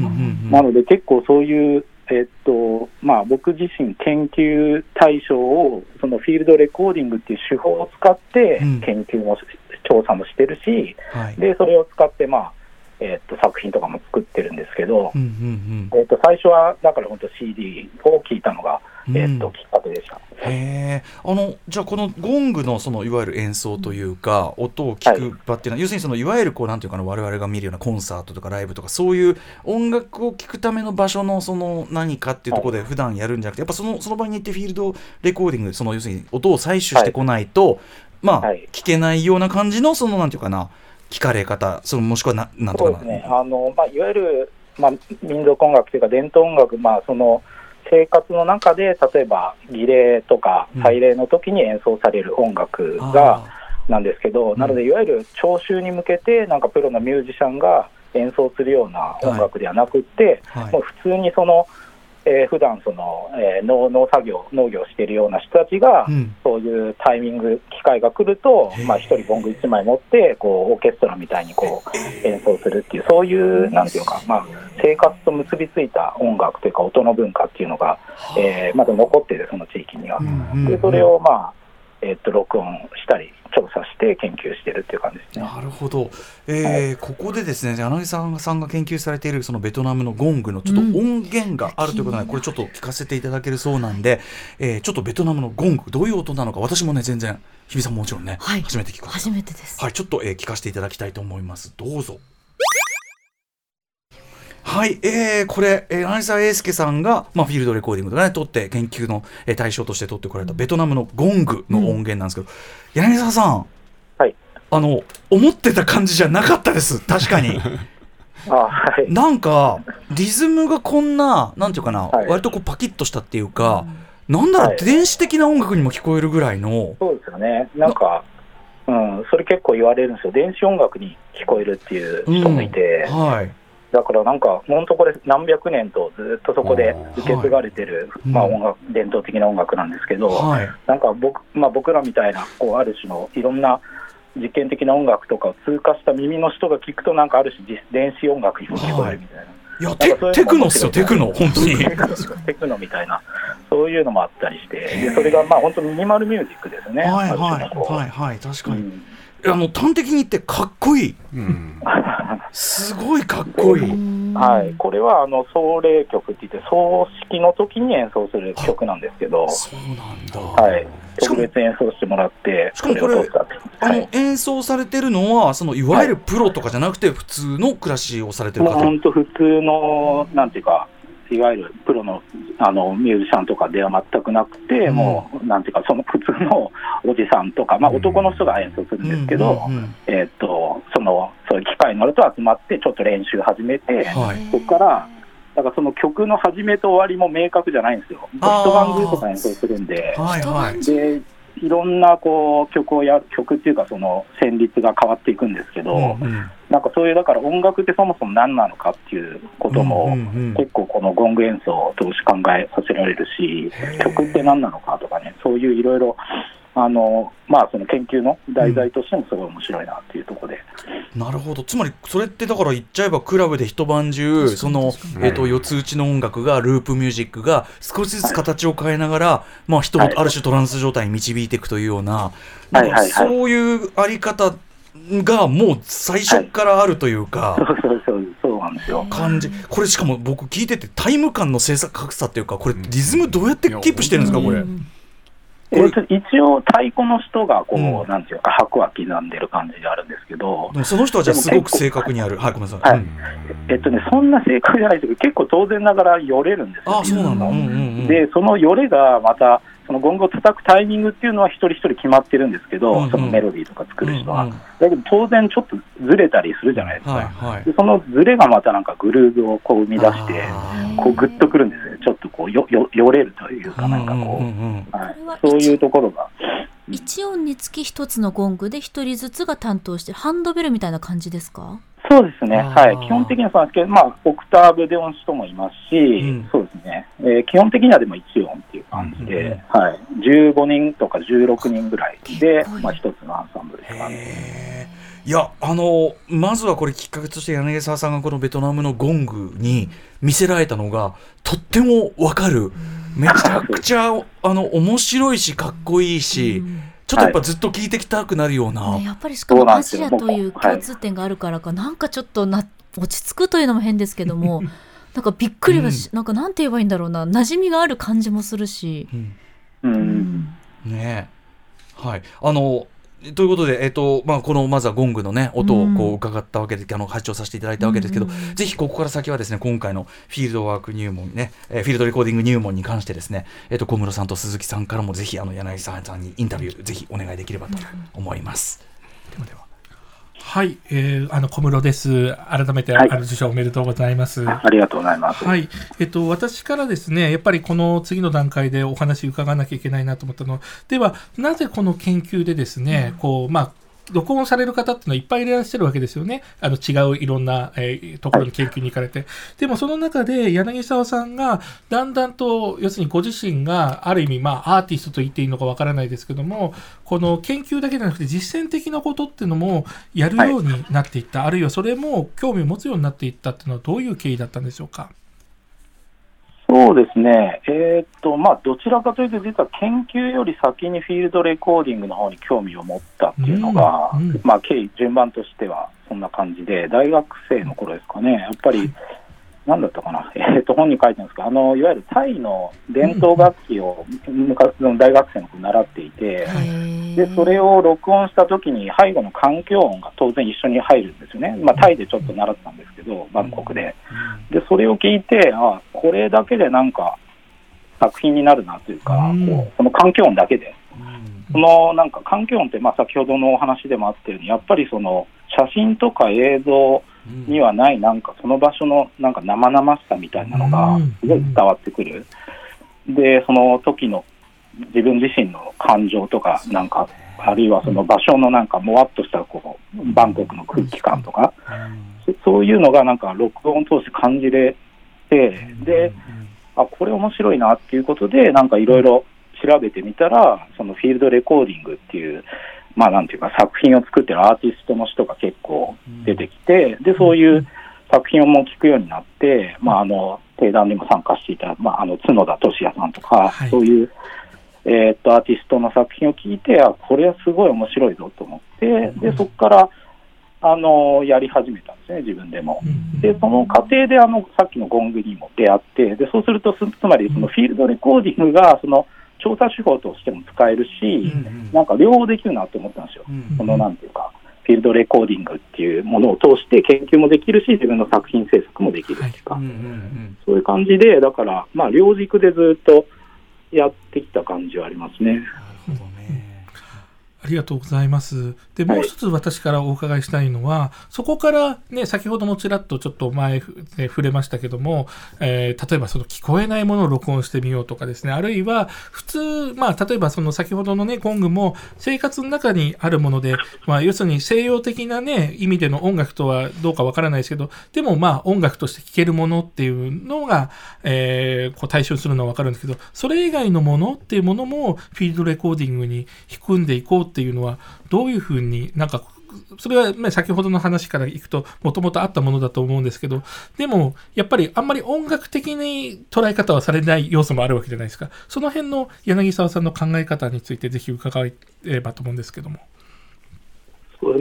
なので結構そういう、えっとまあ、僕自身研究対象をそのフィールドレコーディングっていう手法を使ってうん。研究もし、調査もしてるし、はい。でそれを使って、まあえっと作品とかも作ってるんですけど、うんうんえっと最初はだから本当 CD を聞いたのが、うん。えっときっかけでした。へえ。あのじゃあこのゴングのそのいわゆる演奏というか、音を聞く場っていうのは、要するにそのいわゆるこうなんていうかな我々が見るようなコンサートとかライブとかそういう音楽を聴くための場所のその何かっていうところで普段やるんじゃなくてやっぱそのその場に行ってフィールドレコーディングその要するに音を採取してこないと、まあ、はい。聞けないような感じのそのなんていうかな聞かれ方そのもしくはななんていうかなね、あのまあ、いわゆる、まあ、民族音楽というか伝統音楽、まあ、その生活の中で例えば儀礼とかうん。祭礼の時に演奏される音楽が、なんですけど、ん。なのでいわゆる聴衆に向けてなんかプロのミュージシャンが演奏するような音楽ではなくって、もう普通にその、えー普段その、えー農農作業農業をしているような人たちが、うん。そういうタイミング機会が来るとまあ一人ボング一枚持ってこうオーケストラみたいにこう演奏するっていうそういうなんていうかまあ生活と結びついた音楽というか音の文化っていうのが、えーまだ残っているその地域には。うん。でそれをまあえーっと録音したり調査して研究してるっていう感じですね。なるほど、えーここでですね柳沢さんが研究されているそのベトナムのゴングのちょっと音源があるということなので、これちょっと聞かせていただけるそうなんで、えーちょっとベトナムのゴングどういう音なのか私もね全然日比さんももちろんね、はい。初めて聞く初めてです、はいちょっと、えー聞かせていただきたいと思います。どうぞはい、えー、これ、えー、柳沢英介さんが、まあ、フィールドレコーディングでね、撮って、研究の、えー対象として撮ってこられたベトナムのゴングの音源なんですけど、柳沢さん、はい。あの、思ってた感じじゃなかったです、確かに。あはい。なんか、リズムがこんな、なんていうかな、はい。割とこうパキッとしたっていうか、なんならはい。電子的な音楽にも聞こえるぐらいの、そうですよね。なんか、うん、それ結構言われるんですよ。電子音楽に聞こえるっていう人もいて、はい。だからなんか、本当これ何百年とずっとそこで受け継がれてる、いうんまあ音楽、伝統的な音楽なんですけど、はい。なんか僕,、まあ、僕らみたいな、こう、ある種のいろんな実験的な音楽とかを通過した耳の人が聞くと、なんかある種実電子音楽にも聞こえるみたいな。いや、なんテかそういうテクノっすよ、テクノ、本当に。テクノみたいな、そういうのもあったりして、でそれがまあ本当ミニマルミュージックですね。はいはいはいはい、確かに。うんあの、端的に言ってかっこいい。うんすごいかっこいい。はい、これはあの総礼曲って言って、葬式の時に演奏する曲なんですけど、そうなんだ。はい、特別演奏してもらって、しかもこれあのはい、演奏されてるのは、そのいわゆるプロとかじゃなくて、普通の暮らしをされてるもう方。本当普通の、なんていうか、いわゆるプロのあのミュージシャンとかでは全くなくて、うんもう、なんていうか、その普通のおじさんとか、まあ、うん男の人が演奏するんですけど、えーっとそのそういう機会になると集まって、ちょっと練習始めて、はい。そこから、だからその曲の始めと終わりも明確じゃないんですよ。一晩中とか演奏するんで、はいはい。でいろんなこう曲をやる、曲っていうか、その旋律が変わっていくんですけど、うんうんなんかそういう、だから音楽ってそもそも何なのかっていうことも、結構このゴング演奏を通し考えさせられるし曲って何なのかとかね、そういういろいろあのまあ、その研究の題材としてもすごい面白いなっていうところで、うん、なるほど。つまりそれってだから言っちゃえばクラブで一晩中その、えーと、四つ打ちの音楽がループミュージックが少しずつ形を変えながら、はい、まあ、人をある種トランス状態に導いていくというような,、そういうあり方がもう最初からあるというか、はい、そうそうそうそうなんですよ。感じ。これしかも僕聞いててタイム感の制作格差っていうかこれリズムどうやってキープしてるんですかこれ？えー、と一応、太鼓の人がこう、うん、なんていうか、拍は刻んでる感じであるんですけど、その人はじゃあ、すごく正確にある、はい、ごめんなさい、はい、えっとね、そんな正確じゃないですけど、結構当然ながらよれるんですよ、あそうなんだ、うんうんうん、で、そのよれがまた、そのゴングを叩くタイミングっていうのは一人一人決まってるんですけど、うんうん、そのメロディーとか作る人は、うんうん、だけど当然ちょっとずれたりするじゃないですか、はいはい、でそのずれがまたなんかグルーブをこう生み出して、こうグッとくるんですよ、ちょっとこうよよよれるというか、なんかこう、はい、そういうところが。1音につき1つのゴングで1人ずつが担当してハンドベルみたいな感じですか？そうですね、はい、基本的にはそうなんですけど、まあ、オクターブで音人もいますし、うん、そうですね、えー、基本的にはでも1音っていう感じで、うん、はい、15人とか16人ぐらいで、まあ、一つのアンサンブルです。かね。いやあのまずはこれきっかけとして柳沢さんがこのベトナムのゴングに見せられたのがとってもわかる。めちゃくちゃあの面白いしかっこいいし。ちょっとやっぱずっと聞いてきたくなるような、ね、やっぱりしかもアジアという共通点があるからか、なんかちょっとな落ち着くというのも変ですけども なんかびっくりはし、うん、なんかなんて言えばいいんだろうな。馴染みがある感じもするし、うん、うん、ねはい。あのということで、えっ、ー、とまあ、このまずはゴングの、ね、音をこう伺ったわけで、うん、あの拝聴させていただいたわけですけど、うん。ぜひここから先はですね今回のフィールドワーク入門ね、えー、フィールドレコーディング入門に関してですね、えーと、小室さんと鈴木さんからもぜひあの柳沢さんにインタビューぜひお願いできればと思います。ではでははい、えー、あの小室です。改めて、はい、あの受賞おめでとうございます。ありがとうございます。はい、えっと私からですね、やっぱりこの次の段階でお話伺わなきゃいけないなと思ったのでは、なぜこの研究でですね、うん、こうまあ録音される方っていうのはいっぱいいらっしゃるわけですよね。あの違ういろんな、えー、ところに研究に行かれて。でもその中で柳沢さんがだんだんと、要するにご自身がある意味、まあアーティストと言っていいのかわからないですけども、この研究だけじゃなくて実践的なことっていうのもやるようになっていった、あるいはそれも興味を持つようになっていったっていうのはどういう経緯だったんでしょうか？そうですね、えー、っとまあ、どちらかというと、実は研究より先にフィールドレコーディングの方に興味を持ったっていうのが、うんうん、まあ、経緯、順番としてはそんな感じで、大学生の頃ですかね、やっぱり、なんだったかな、えー、と本に書いてるんですかあのいわゆるタイの伝統楽器を昔の大学生の子習っていて、でそれを録音したときに背後の環境音が当然一緒に入るんですよね、まあ、タイでちょっと習ったんですけど、バンコクで。でそれを聞いて、あこれだけでなんか作品になるなというか、こうその環境音だけで。そのなんか環境音って、まあ、先ほどのお話でもあったように、やっぱりその写真とか映像にはない、なんかその場所のなんか生々しさみたいなのがすごい伝わってくる。で、その時の自分自身の感情とか、なんか、あるいはその場所のなんかもわっとしたこうバンコクの空気感とか、そういうのがなんか録音通して感じれて、で、あ、これ面白いなっていうことで、なんかいろいろ調べてみたら、そのフィールドレコーディングっていう、まあなんていうか作品を作ってるアーティストの人が結構出てきて、で、そういう作品をもう聞くようになって、まああの、定談にも参加していた、まああの、角田俊也さんとか、はい、そういう、えー、っと、アーティストの作品を聞いて、あ、これはすごい面白いぞと思って、で、そこから、あの、やり始めたんですね、自分でも。で、その過程で、あの、さっきのゴングにも出会って、で、そうすると、つまり、そのフィールドレコーディングが、その、調査手法としても使えるし、なんか両方できるなと思ったんですよ、そのなんていうか、フィールドレコーディングっていうものを通して研究もできるし、自分の作品制作もできるっていうか、そういう感じで、だから、まあ、両軸でずっとやってきた感じはありますね。ありがとうございます。で、もう一つ私からお伺いしたいのは、はい、そこからね、先ほどもちらっとちょっと前で触れましたけども、えー、例えばその聞こえないものを録音してみようとかですね、あるいは普通、まあ、例えばその先ほどのね、コングも生活の中にあるもので、まあ、要するに西洋的なね、意味での音楽とはどうかわからないですけど、でもまあ、音楽として聴けるものっていうのが、えー、こう対象するのはわかるんですけど、それ以外のものっていうものもフィールドレコーディングに含んでいこうっていうのは、どういうふうになんかそれは、ね、先ほどの話からいくと、もともとあったものだと思うんですけど、でも、やっぱりあんまり音楽的に捉え方はされない要素もあるわけじゃないですか。その辺の柳沢さんの考え方について、ぜひ伺えればと思うんですけども。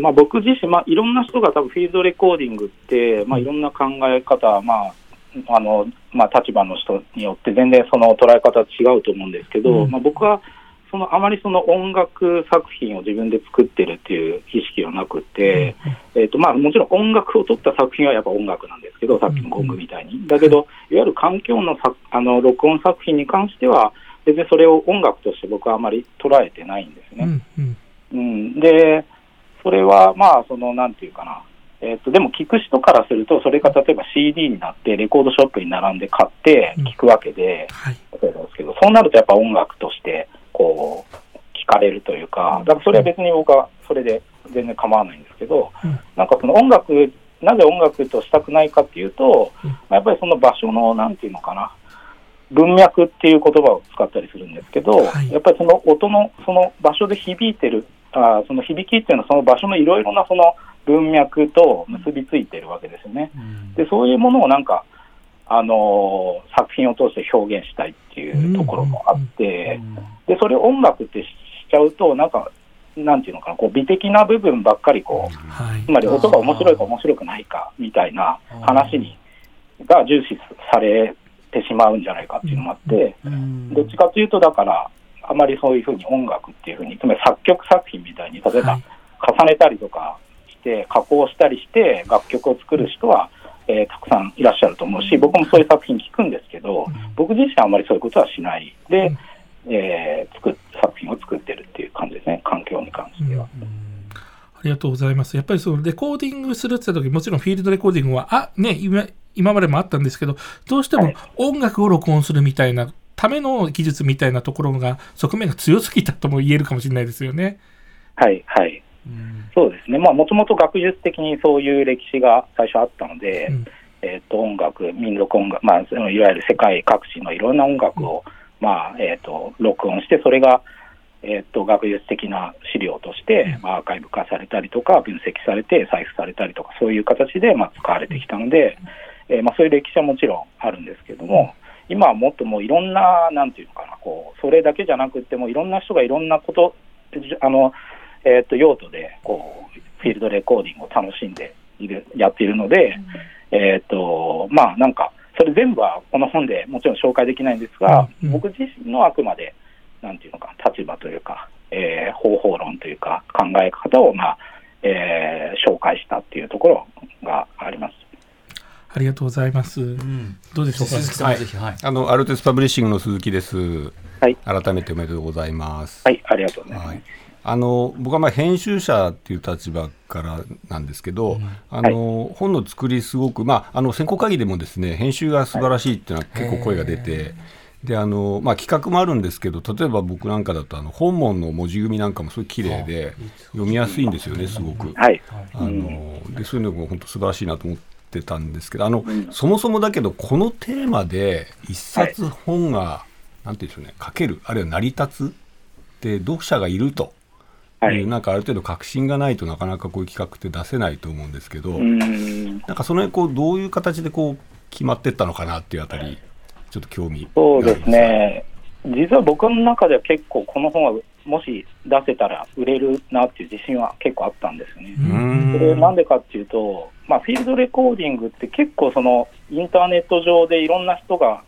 まあ、僕自身、まあ、いろんな人が多分フィールドレコーディングって、まあ、いろんな考え方、まああのまあ、立場の人によって全然その捉え方は違うと思うんですけど、うん、まあ、僕はそのあまりその音楽作品を自分で作ってるっていう意識はなくて、えーとまあ、もちろん音楽を撮った作品はやっぱ音楽なんですけど、さっきのゴングみたいに。だけど、いわゆる環境のさあの録音作品に関しては、全然それを音楽として僕はあまり捉えてないんですね。うん、うん、で、それはまあ、そのなんていうかな、えーと、でも聞く人からすると、それが例えば CD になって、レコードショップに並んで買って聞くわけで、うんはい、例えばですけど、そうなるとやっぱ音楽として、こう、聞かれるというか、だからそれは別に僕はそれで全然構わないんですけど、うん、なんかその音楽、なぜ音楽としたくないかっていうと、うん、やっぱりその場所の、なんていうのかな、文脈っていう言葉を使ったりするんですけど、はい、やっぱりその音の、その場所で響いてる、あその響きっていうのはその場所のいろいろなその文脈と結びついてるわけですよね。うん、でそういうものをなんかあの作品を通して表現したいっていうところもあって、でそれを音楽ってしちゃうと、なんか、なんていうのかな、こう美的な部分ばっかりこう、はい、つまり音が面白いか面白くないかみたいな話にが重視されてしまうんじゃないかっていうのもあって、どっちかというと、だから、あまりそういうふうに音楽っていうふうに、つまり作曲作品みたいに、例えば重ねたりとかして、加工したりして、楽曲を作る人は、えー、たくさんいらっしゃると思うし、僕もそういう作品聞くんですけど、僕自身はあまりそういうことはしない。で、えー、作作品を作ってるっていう感じですね、環境に関しては。ありがとうございます。やっぱりそのレコーディングするって言った時もちろんフィールドレコーディングはあ、ね、今今までもあったんですけどどうしても音楽を録音するみたいなための技術みたいなところが側面が強すぎたとも言えるかもしれないですよね。はいはい。そうですね、もともと学術的にそういう歴史が最初あったので、うん、えーと、音楽、民族音楽、まあ、いわゆる世界各地のいろんな音楽を、うん、まあえーと、録音して、それが、えーと、学術的な資料として、まあ、アーカイブ化されたりとか、分析されて、採布されたりとか、そういう形で、まあ、使われてきたので、えー、まあ、そういう歴史はもちろんあるんですけども、今はもっともういろんな、なんていうのかな、こうそれだけじゃなくても、いろんな人がいろんなこと、あのえーと、用途でこうフィールドレコーディングを楽しんでいるやっているので、うん、えーとまあ、なんか、それ全部はこの本でもちろん紹介できないんですが、うん、僕自身のあくまで、なんていうのか、立場というか、えー、方法論というか、考え方を、まあえー、紹介したっていうところがあります。ありがとうございます。うん、どうでしょうか？鈴木さん、はい、はい、あのアルテスパブリッシングの鈴木です。はい。改めておめでとうございます。はい、ありがとうございます。はいあの僕はまあ編集者っていう立場からなんですけど、うん、あの、はい、本の作りすごく、まあ、あの選考会議でもですね編集が素晴らしいっていうのは結構声が出て。であのまあ、企画もあるんですけど例えば僕なんかだとあの本文の文字組みなんかもすごい綺麗で読みやすいんですよねすごく、はい、あのでそういうのも本当素晴らしいなと思ってたんですけどあの、うん、そもそもだけどこのテーマで一冊本が、はい、なんていうんでしょうね書けるあるいは成り立つって読者がいるとはい、なんかある程度確信がないとなかなかこういう企画って出せないと思うんですけど、なんかその辺こうどういう形でこう決まっていったのかなっていうあたり、ちょっと興味そうですね、実は僕の中では結構この本はもし出せたら売れるなっていう自信は結構あったんですよね。それなんでかっていうと、まあ、フィールドレコーディングって結構そのインターネット上でいろんな人が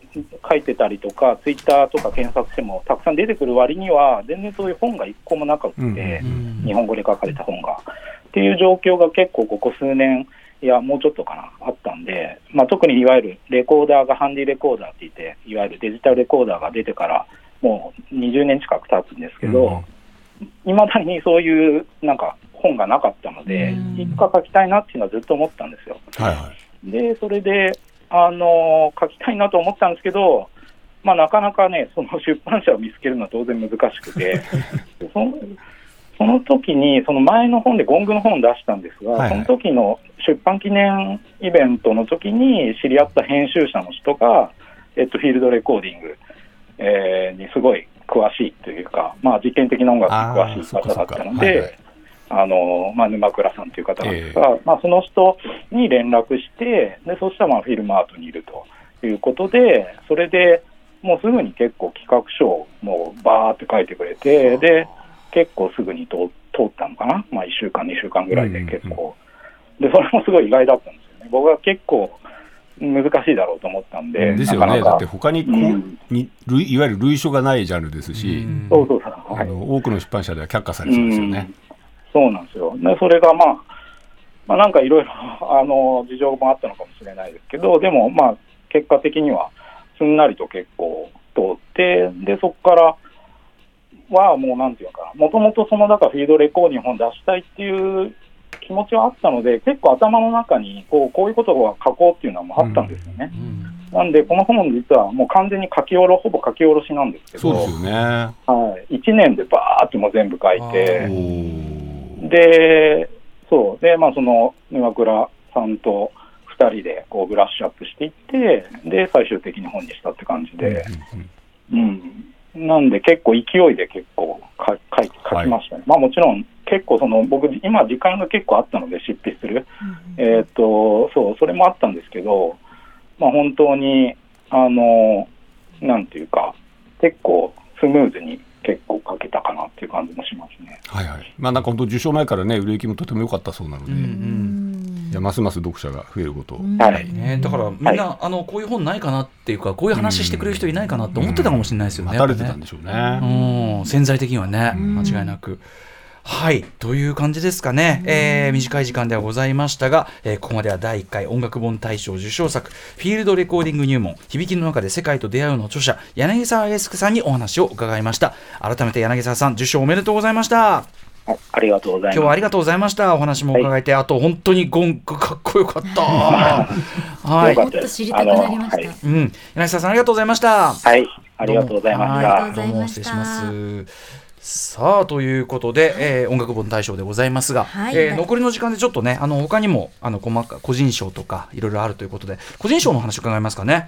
書いてたりとか、ツイッターとか検索してもたくさん出てくる割には、全然そういう本が一個もなくて、日本語で書かれた本が。っていう状況が結構ここ数年、いや、もうちょっとかな、あったんで、まあ、特にいわゆるレコーダーがハンディレコーダーって言って、いわゆるデジタルレコーダーが出てから、もう20年近く経つんですけど、いまだにそういうなんか本がなかったので、いつか書きたいなっていうのはずっと思ったんですよ。はいはい、で、それで、あの書きたいなと思ったんですけど、まあ、なかなかね、その出版社を見つけるのは当然難しくて、そのその時に、その前の本でゴングの本を出したんですが、はいはい、その時の出版記念イベントの時に知り合った編集者の人が、えっと、フィールドレコーディング、えー、にすごい詳しいというか、まあ、実験的な音楽に詳しい方だったので、あのまあ、沼倉さんという方なんですが、えー、まあ、その人に連絡して、でそしたらまあフィルムアートにいるということで、それでもうすぐに結構企画書をもうバーって書いてくれて、で結構すぐに通ったのかな、まあ、1週間、2週間ぐらいで結構、でそれもすごい意外だったんですよね。僕は結構難しいだろうと思ったんで、ですよね、だって他にこう、うん、にいわゆる類書がないジャンルですし、そうそうそう、はい、あの多くの出版社では却下されそうですよね。そうなんですよ。でそれがまあ、まあ、なんかいろいろ あの事情もあったのかもしれないですけど、でもまあ、結果的にはすんなりと結構通って、でそこからはもうなんていうかもともとそのだからフィードレコーディング本出したいっていう気持ちはあったので、結構頭の中にこうこういうことを書こうっていうのはもうあったんですよね。うんうんなんで、この本、実はもう完全に書き下ろ、ほぼ書き下ろしなんですけど、そうですよね。はい。1年でばーっても全部書いて、で、そう。で、まあ、その、沼倉さんと2人でこうブラッシュアップしていって、で、最終的に本にしたって感じで、うん。なんで、結構勢いで結構書書書きましたね。はい、まあ、もちろん、結構その、僕、今、時間が結構あったので、執筆する。うん、えっ、と、そう、それもあったんですけど、まあ、本当に、あの、なんていうか、結構スムーズに結構書けたかなっていう感じもしますね。はいはい。まあなんか本当受賞前からね売れ行きもとても良かったそうなので、うんうん、いやますます読者が増えることはいね。だからみんな、はい、あのこういう本ないかなっていうかこういう話してくれる人いないかなと思ってたかもしれないですよね。待たれてたんでしょうね。うん、潜在的にはね間違いなく。はいという感じですかね、えー、短い時間ではございましたが、えー、ここまでは第1回音楽本大賞受賞作「フィールドレコーディング入門響きの中で世界と出会う」の著者柳沢英介さんにお話を伺いました改めて柳沢さん受賞おめでとうございましたありがとうございます。今日はありがとうございました。お話も伺えて、はい、あと本当にゴングかっこよかった。はい。もっと知りたくなりました。はい、うん。柳沢さんありがとうございました。はい。ありがとうございました。どうも失礼します。さあということで、えー、音楽本大賞でございますが、はい、えー、残りの時間でちょっとねあの他にもあの細か個人賞とかいろいろあるということで個人賞の話伺いますかね？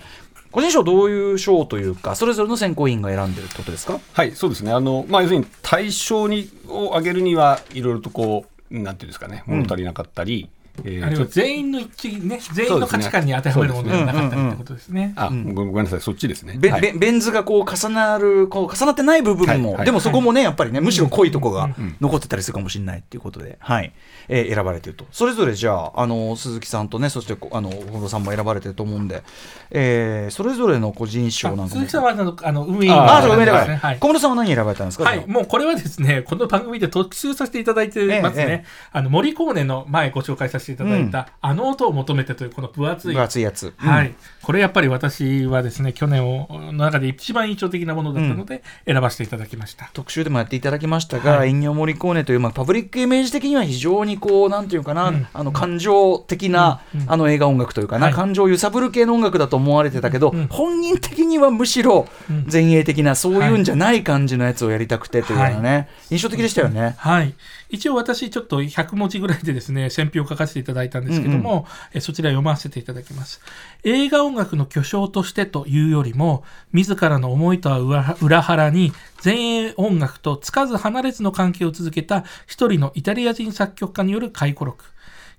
個人賞どういう賞というかそれぞれの選考委員が選んでるってことですか？はいそうですね。あの、まあ、要するに対象にを挙げるにはいろいろとこうなんていうんですかね物足りなかったり、うんえー、あれは全員の一致ね、全員の価値観に当てはめるものではなかったってことですね。あ、ごめんなさい、そっちですね。ベ,、はい、ベン図がこう重なる、こう重なってない部分も、はい、でもそこもね、やっぱりね、むしろ濃いとこが残ってたりするかもしれないっていうことで、はい、えー、選ばれてると。それぞれじゃあ、あの鈴木さんとね、そしてあの小室さんも選ばれてると思うんで、えー、それぞれの個人賞なんか。鈴木さんはあのあの運営ああ、そう運営だから。小室さんは何選ばれたんですか。はい、もうこれはですね、この番組で特集させていただいてますね。あの森コーネの前ご紹介させていただいた。あの音を求めてというこの分厚い分厚いやつ、うん、はい。これやっぱり私はですね去年をの中で一番印象的なものだったので選ばせていただきました、うん、特集でもやっていただきましたが、はい、演モリコーネという、まあ、パブリックイメージ的には非常にこうなんていうかな、うん、あの感情的な、あの映画音楽というかな、はい、感情を揺さぶる系の音楽だと思われてたけど、本人的にはむしろ前衛的なそういうんじゃない感じのやつをやりたくてというのはね、印象的でしたよね。はい一応私ちょっと100文字ぐらいでですね、選評を書かせていただいたんですけども、うんうん、えそちら読ませていただきます。映画音楽の巨匠としてというよりも、自らの思いとは裏腹に、前衛音楽とつかず離れずの関係を続けた一人のイタリア人作曲家による回顧録。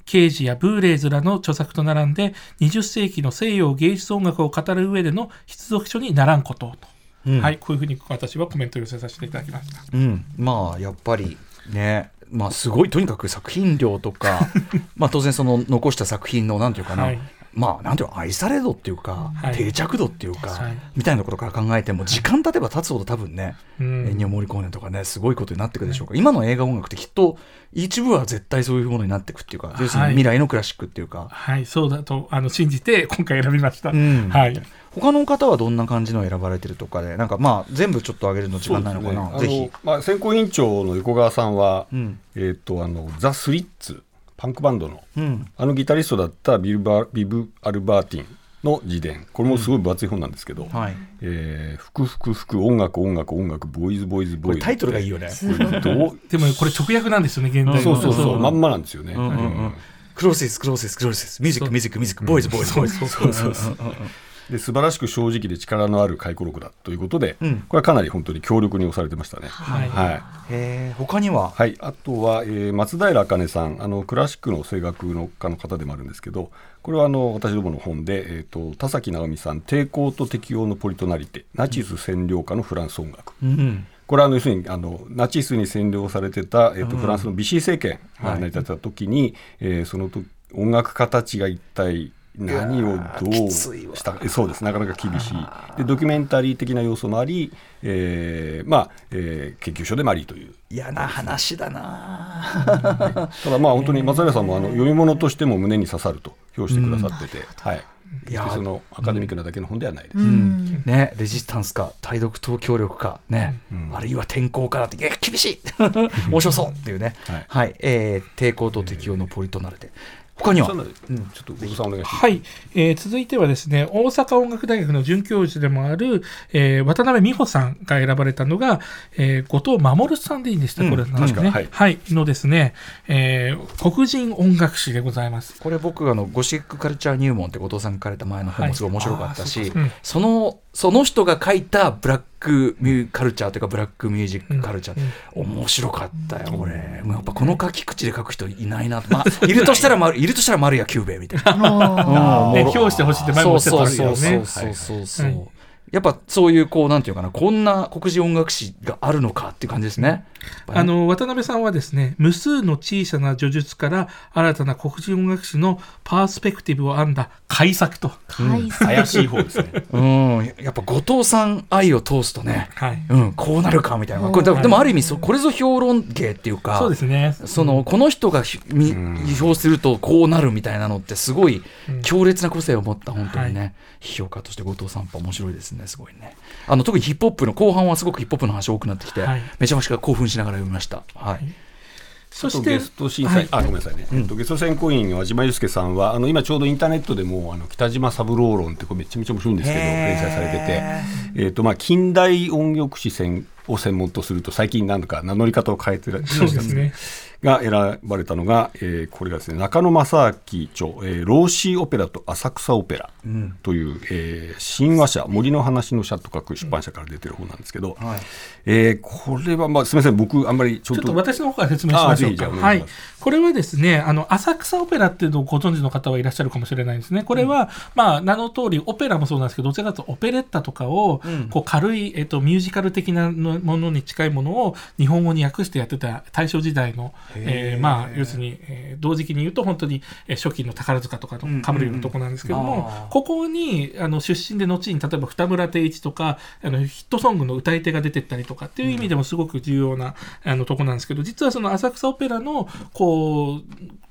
ケージやブーレーズらの著作と並んで、20世紀の西洋芸術音楽を語る上での必読書にならんことと。うん、はい、こういうふうに私はコメントを寄せさせていただきました。うん、まあやっぱりねまあ、すごいとにかく作品量とか まあ当然その残した作品のなんていうかな、はい、まあなんていうの愛され度っていうか、はい、定着度っていうか、はい、みたいなところから考えても時間経てば経つほど多分ね、うん、エンニオ・モリコーネとかねすごいことになっていくでしょうか、今の映画音楽ってきっと一部は絶対そういうものになっていくっていうか、要するに未来のクラシックっていうか。はい。そうだとあの信じて 今回選びました、うん、はい。他の方はどんな感じの選ばれてるとかで、なんかまあ全部ちょっと上げるの時間ないのかな、ね、ぜひ。まあ選考委員長の横川さんは、うん、えっ、ー、とあのザスリッツパンクバンドの、うん、あのギタリストだったビルバビブ・アルバーティンの自伝。これもすごい分厚い本なんですけど「うん。はい、えー、福福福音楽音楽音楽ボーイズボーイズボーイズ」タイトルがいいよね。でもこれ直訳なんですよね現代そうそうそう。まんまなんですよね、うんうんうん。クローセスクローセスクローセス。ミュージックミュージックミュージック。ボーイズボーイズボーイズ。そうそうそうで素晴らしく正直で力のある回顧録だということで、うん、これはかなり本当に強力に押されてましたね。はい。はい、他には、はい、あとは、えー、松平茜さん。あのクラシックの声楽の家の方でもあるんですけどこれはあの私どもの本で、えーと、田崎直美さん「抵抗と適応のポリトナリテナチス占領下のフランス音楽」うん、これはあの要するにあのナチスに占領されてた、えーと、フランスのビシー政権が成り立った時に、はい、えー、その時音楽家たちが一体何をどうしたそうです。なかなか厳しい。でドキュメンタリー的な要素もあり、えー、まあ、えー、研究所でもありという。嫌な話だな。ただまあ本当に松平さんもあの読み物としても胸に刺さると評してくださってて、うん、はい。いやそのアカデミックなだけの本ではないです、うん、ね、レジスタンスか対独党協力か、ね、うん、あるいは天候かなってえ厳しい。面白そうっていうね、はい、はい、えー、抵抗と適応のポリとなれて他には、うん、ちょっとさんお願いします。はい、えー、続いてはですね、大阪音楽大学の准教授でもある、えー、渡辺美穂さんが選ばれたのが、えー、後藤守さんでいいんでした、これなんですね。はい、はい、のですね、えー、黒人音楽史でございます。これ僕あのゴシックカルチャー入門って後藤さんが書かれた前の本もすごい面白かったし、はい。そうん、そのその人が書いたブラックミューカルチャーというかブラックミュージックカルチャー、うん、面白かったよ、これ。やっぱこの書き口で書く人いないな まあ、いるとしたら丸、いるとしたら丸谷久兵衛みたいな。ね、表してほしいって前もおっしゃったんですよね。そうそうそうそう。やっぱそういうこうなんていうかなこんな黒人音楽史があるのかっていう感じですね。あの渡辺さんはですね無数の小さな叙述から新たな黒人音楽史のパースペクティブを編んだ改作と、うん、怪しい方ですね。うん、やっぱ後藤さん愛を通すとね、はい、うん、こうなるかみたいな。これでもある意味そこれぞ評論芸っていうか、そうですね。そのこの人が批評するとこうなるみたいなのってすごい強烈な個性を持った本当にね、はい、批評家として後藤さん面白いですねすごいね。あの特にヒップホップの後半はすごくヒップホップの話多くなってきて、はい、めちゃめちゃ興奮しながら読みました。はい。そしてゲスト審査、はい、あごめんなさいね、うん、ゲスト選考委員の和島祐介さんはあの今ちょうどインターネットでもあの北島三郎論ってこれめちゃめちゃ面白いんですけど連載されてて、えーとまあ、近代音楽史を専門とすると最近何度か名乗り方を変えてらっしゃるんですね。が選ばれたのが、えー、これがですね中野正明著、えー「ローシーオペラと浅草オペラ」という、うん、えー、神話社森の話の社と書く出版社から出てる本なんですけど、うんはい、えー、これは、まあ、すみません僕あんまりちょっと私の方から説明しましょうか。はい、これはですねあの浅草オペラっていうのをご存知の方はいらっしゃるかもしれないですね。これは、うん、まあ、名の通りオペラもそうなんですけどどちらかというとオペレッタとかを、こう軽い、えっと、ミュージカル的なものに近いものを日本語に訳してやってた大正時代の、えー、まあ要するに、えー、同時期に言うと本当に、えー、初期の宝塚とかのかぶるようなとこなんですけども、ここにあの出身で後に例えば二村定一とかあのヒットソングの歌い手が出てったりとかっていう意味でもすごく重要な、あのとこなんですけど実はその浅草オペラのこう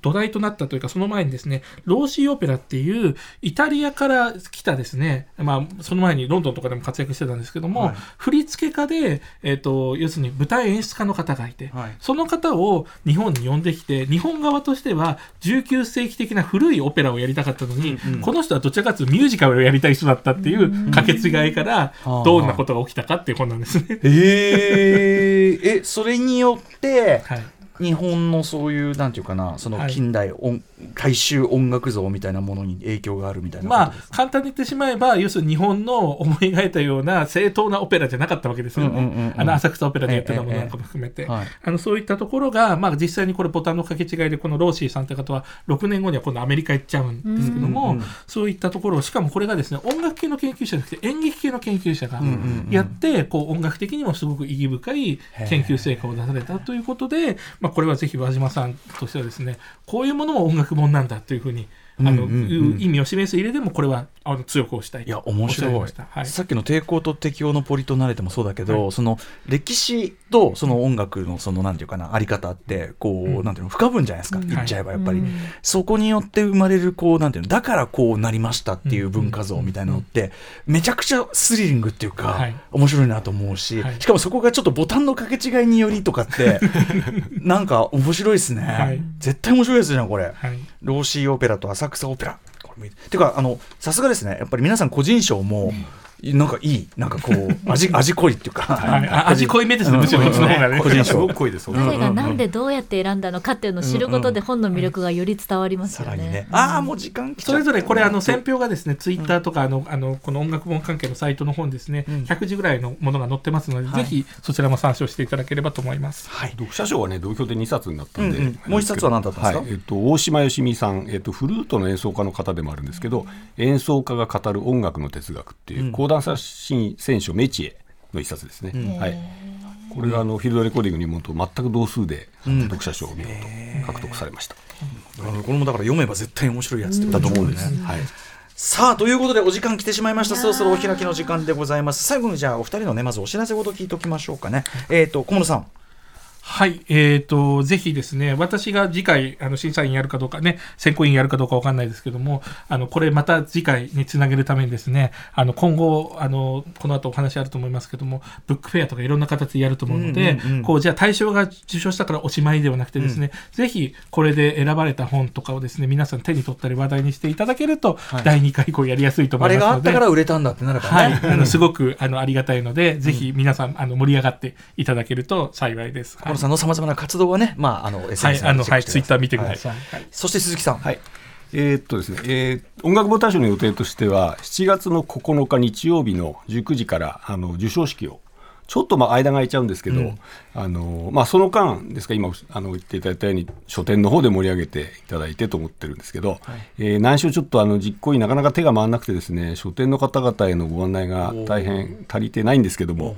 土台となったというかその前にですねローシーオペラっていうイタリアから来たですねまあその前にロンドンとかでも活躍してたんですけども、はい、振付家で、えーと、要するに舞台演出家の方がいて、はい、その方を日本に呼んできて日本側としては19世紀的な古いオペラをやりたかったのに、うんうん、この人はどちらかというとミュージカルをやりたい人だったっていう掛け違いからどんなことが起きたかっていう本なんですね。えー、えそれによって、はい。日本のそういうなんていうかなその近代音、はい、大衆音楽像みたいなものに影響があるみたいなまあ簡単に言ってしまえば要するに日本の思い描いたような正当なオペラじゃなかったわけですよね、あの浅草オペラでやってたものなんかも含めて、あのそういったところが、まあ、実際にこれボタンの掛け違いでこのローシーさんという方は6年後には今度アメリカ行っちゃうんですけども、そういったところをしかもこれがですね音楽系の研究者じゃなくて演劇系の研究者がやって、こう音楽的にもすごく意義深い研究成果を出されたということで、まあ、これはぜひ輪島さんとしてはですねこういうものも音楽本なんだというふうにあの、意味を示す入れでもこれはあの強く押したいいや面白い、はい、さっきの抵抗と適応のポリと慣れてもそうだけど、はい、その歴史とその音楽のそのなんていうかなあり方ってこう、うん、なんていうの不可分じゃないですか、うん、言っちゃえばやっぱり、はい、そこによって生まれるこうなんていうのだからこうなりましたっていう文化像みたいなのって、めちゃくちゃスリリングっていうか、はい、面白いなと思うし、しかもそこがちょっとボタンの掛け違いによりとかって なんか面白いですね、絶対面白いですねこれ、ローシーオペラと浅草オペラ。ていうかあのさすがですね。やっぱり皆さん個人賞も、なんかいい、なんかこう、味、味濃いっていうか。はい、味濃いめですね、むしろ、その方がね。個人すごく濃いです。誰がなんでどうやって選んだのかっていうのを知ることで、本の魅力がより伝わりますよね。ああ、もう時間それぞれ、これ、あの、選評がですね、ツイッターとか、あの、あの、この音楽本関係のサイトの本ですね、100字ぐらいのものが載ってますので、ぜひ、そちらも参照していただければと思います。はい。読者賞はね、同票で2冊になったんで。もう1冊は何だったんですか？えっと、大島よしみさん、えっと、フルートの演奏家の方でもあるんですけど、演奏家が語る音楽の哲学っていう、講談冊子選手メチエの一冊ですね。はい。これがあのフィールドレコーディングにもと全く同数で読者賞を見事獲得されました。これもだから読めば絶対面白いやつだと思うんです。ね。はい。さあということでお時間来てしまいました。そろそろお開きの時間でございます。最後にじゃあお二人のねまずお知らせごと聞いておきましょうかね。えっ、ー、と小室さんはい、えっ、ー、と、ぜひですね、私が次回、あの、審査員やるかどうかね、選考員やるかどうかわかんないですけども、あの、これまた次回につなげるためにですね、あの、今後、あの、この後お話あると思いますけども、ブックフェアとかいろんな形でやると思うので、うんうんうん、こう、じゃあ対象が受賞したからおしまいではなくてですね、うん、ぜひ、これで選ばれた本とかをですね、皆さん手に取ったり話題にしていただけると、はい、第2回以降やりやすいと思いますので。あれがあったから売れたんだってなるからね。はい、あの、すごく、あの、ありがたいので、ぜひ皆さん、あの、盛り上がっていただけると幸いです。小野さんの様々な活動はね、まあ、あの、SNS はい、あの、はい、ツイッター見てください。はい、そして鈴木さん。はい。えー、っとですね、えー、音楽本大賞の予定としては、7月の9日日曜日の19時から、あの、授賞式をちょっとまあ間が空いちゃうんですけど、うん、あのまあ、その間ですか今あの言っていただいたように書店の方で盛り上げていただいてと思ってるんですけど、はい、えー、何しろちょっとあの実行になかなか手が回らなくてですね書店の方々へのご案内が大変足りてないんですけども。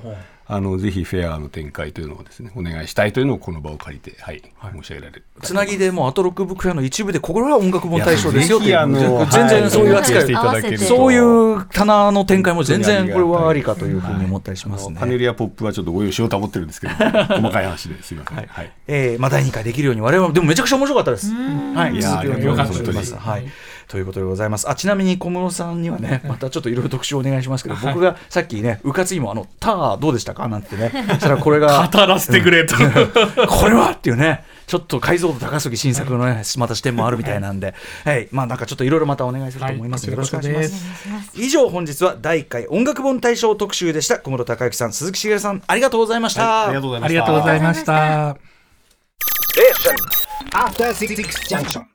あのぜひフェアの展開というのをですねお願いしたいというのをこの場を借りて、はい、はい、申し上げられるつなぎでもアトロックブックフェアの一部でこれは音楽本対象ですよっていう全然そういう扱い、はい、そういう棚の展開も全然これはありかというふうに思ったりしますね、パネルやポップはちょっとご用意しようと思ってるんですけど細かい話ですみません、はい。はい。えーまあ、第2回できるように我々もでもめちゃくちゃ面白かったです。はい、続きをよかったです。はいということでございます。あちなみに小室さんにはね、またちょっといろいろ特集お願いしますけど、僕がさっきね、うかついもあの、ターどうでしたか？なんてね、そしたらこれが。語らせてくれと。これはっていうね。ちょっと解像度高すぎ新作のね、また視点もあるみたいなんで、はい、まあなんかちょっといろいろまたお願いすると思います。よろしくお願いします。以上本日は第1回音楽本大賞特集でした。小室孝之さん、鈴木茂さん、ありがとうございました。ありがとうございました。After Six Junction.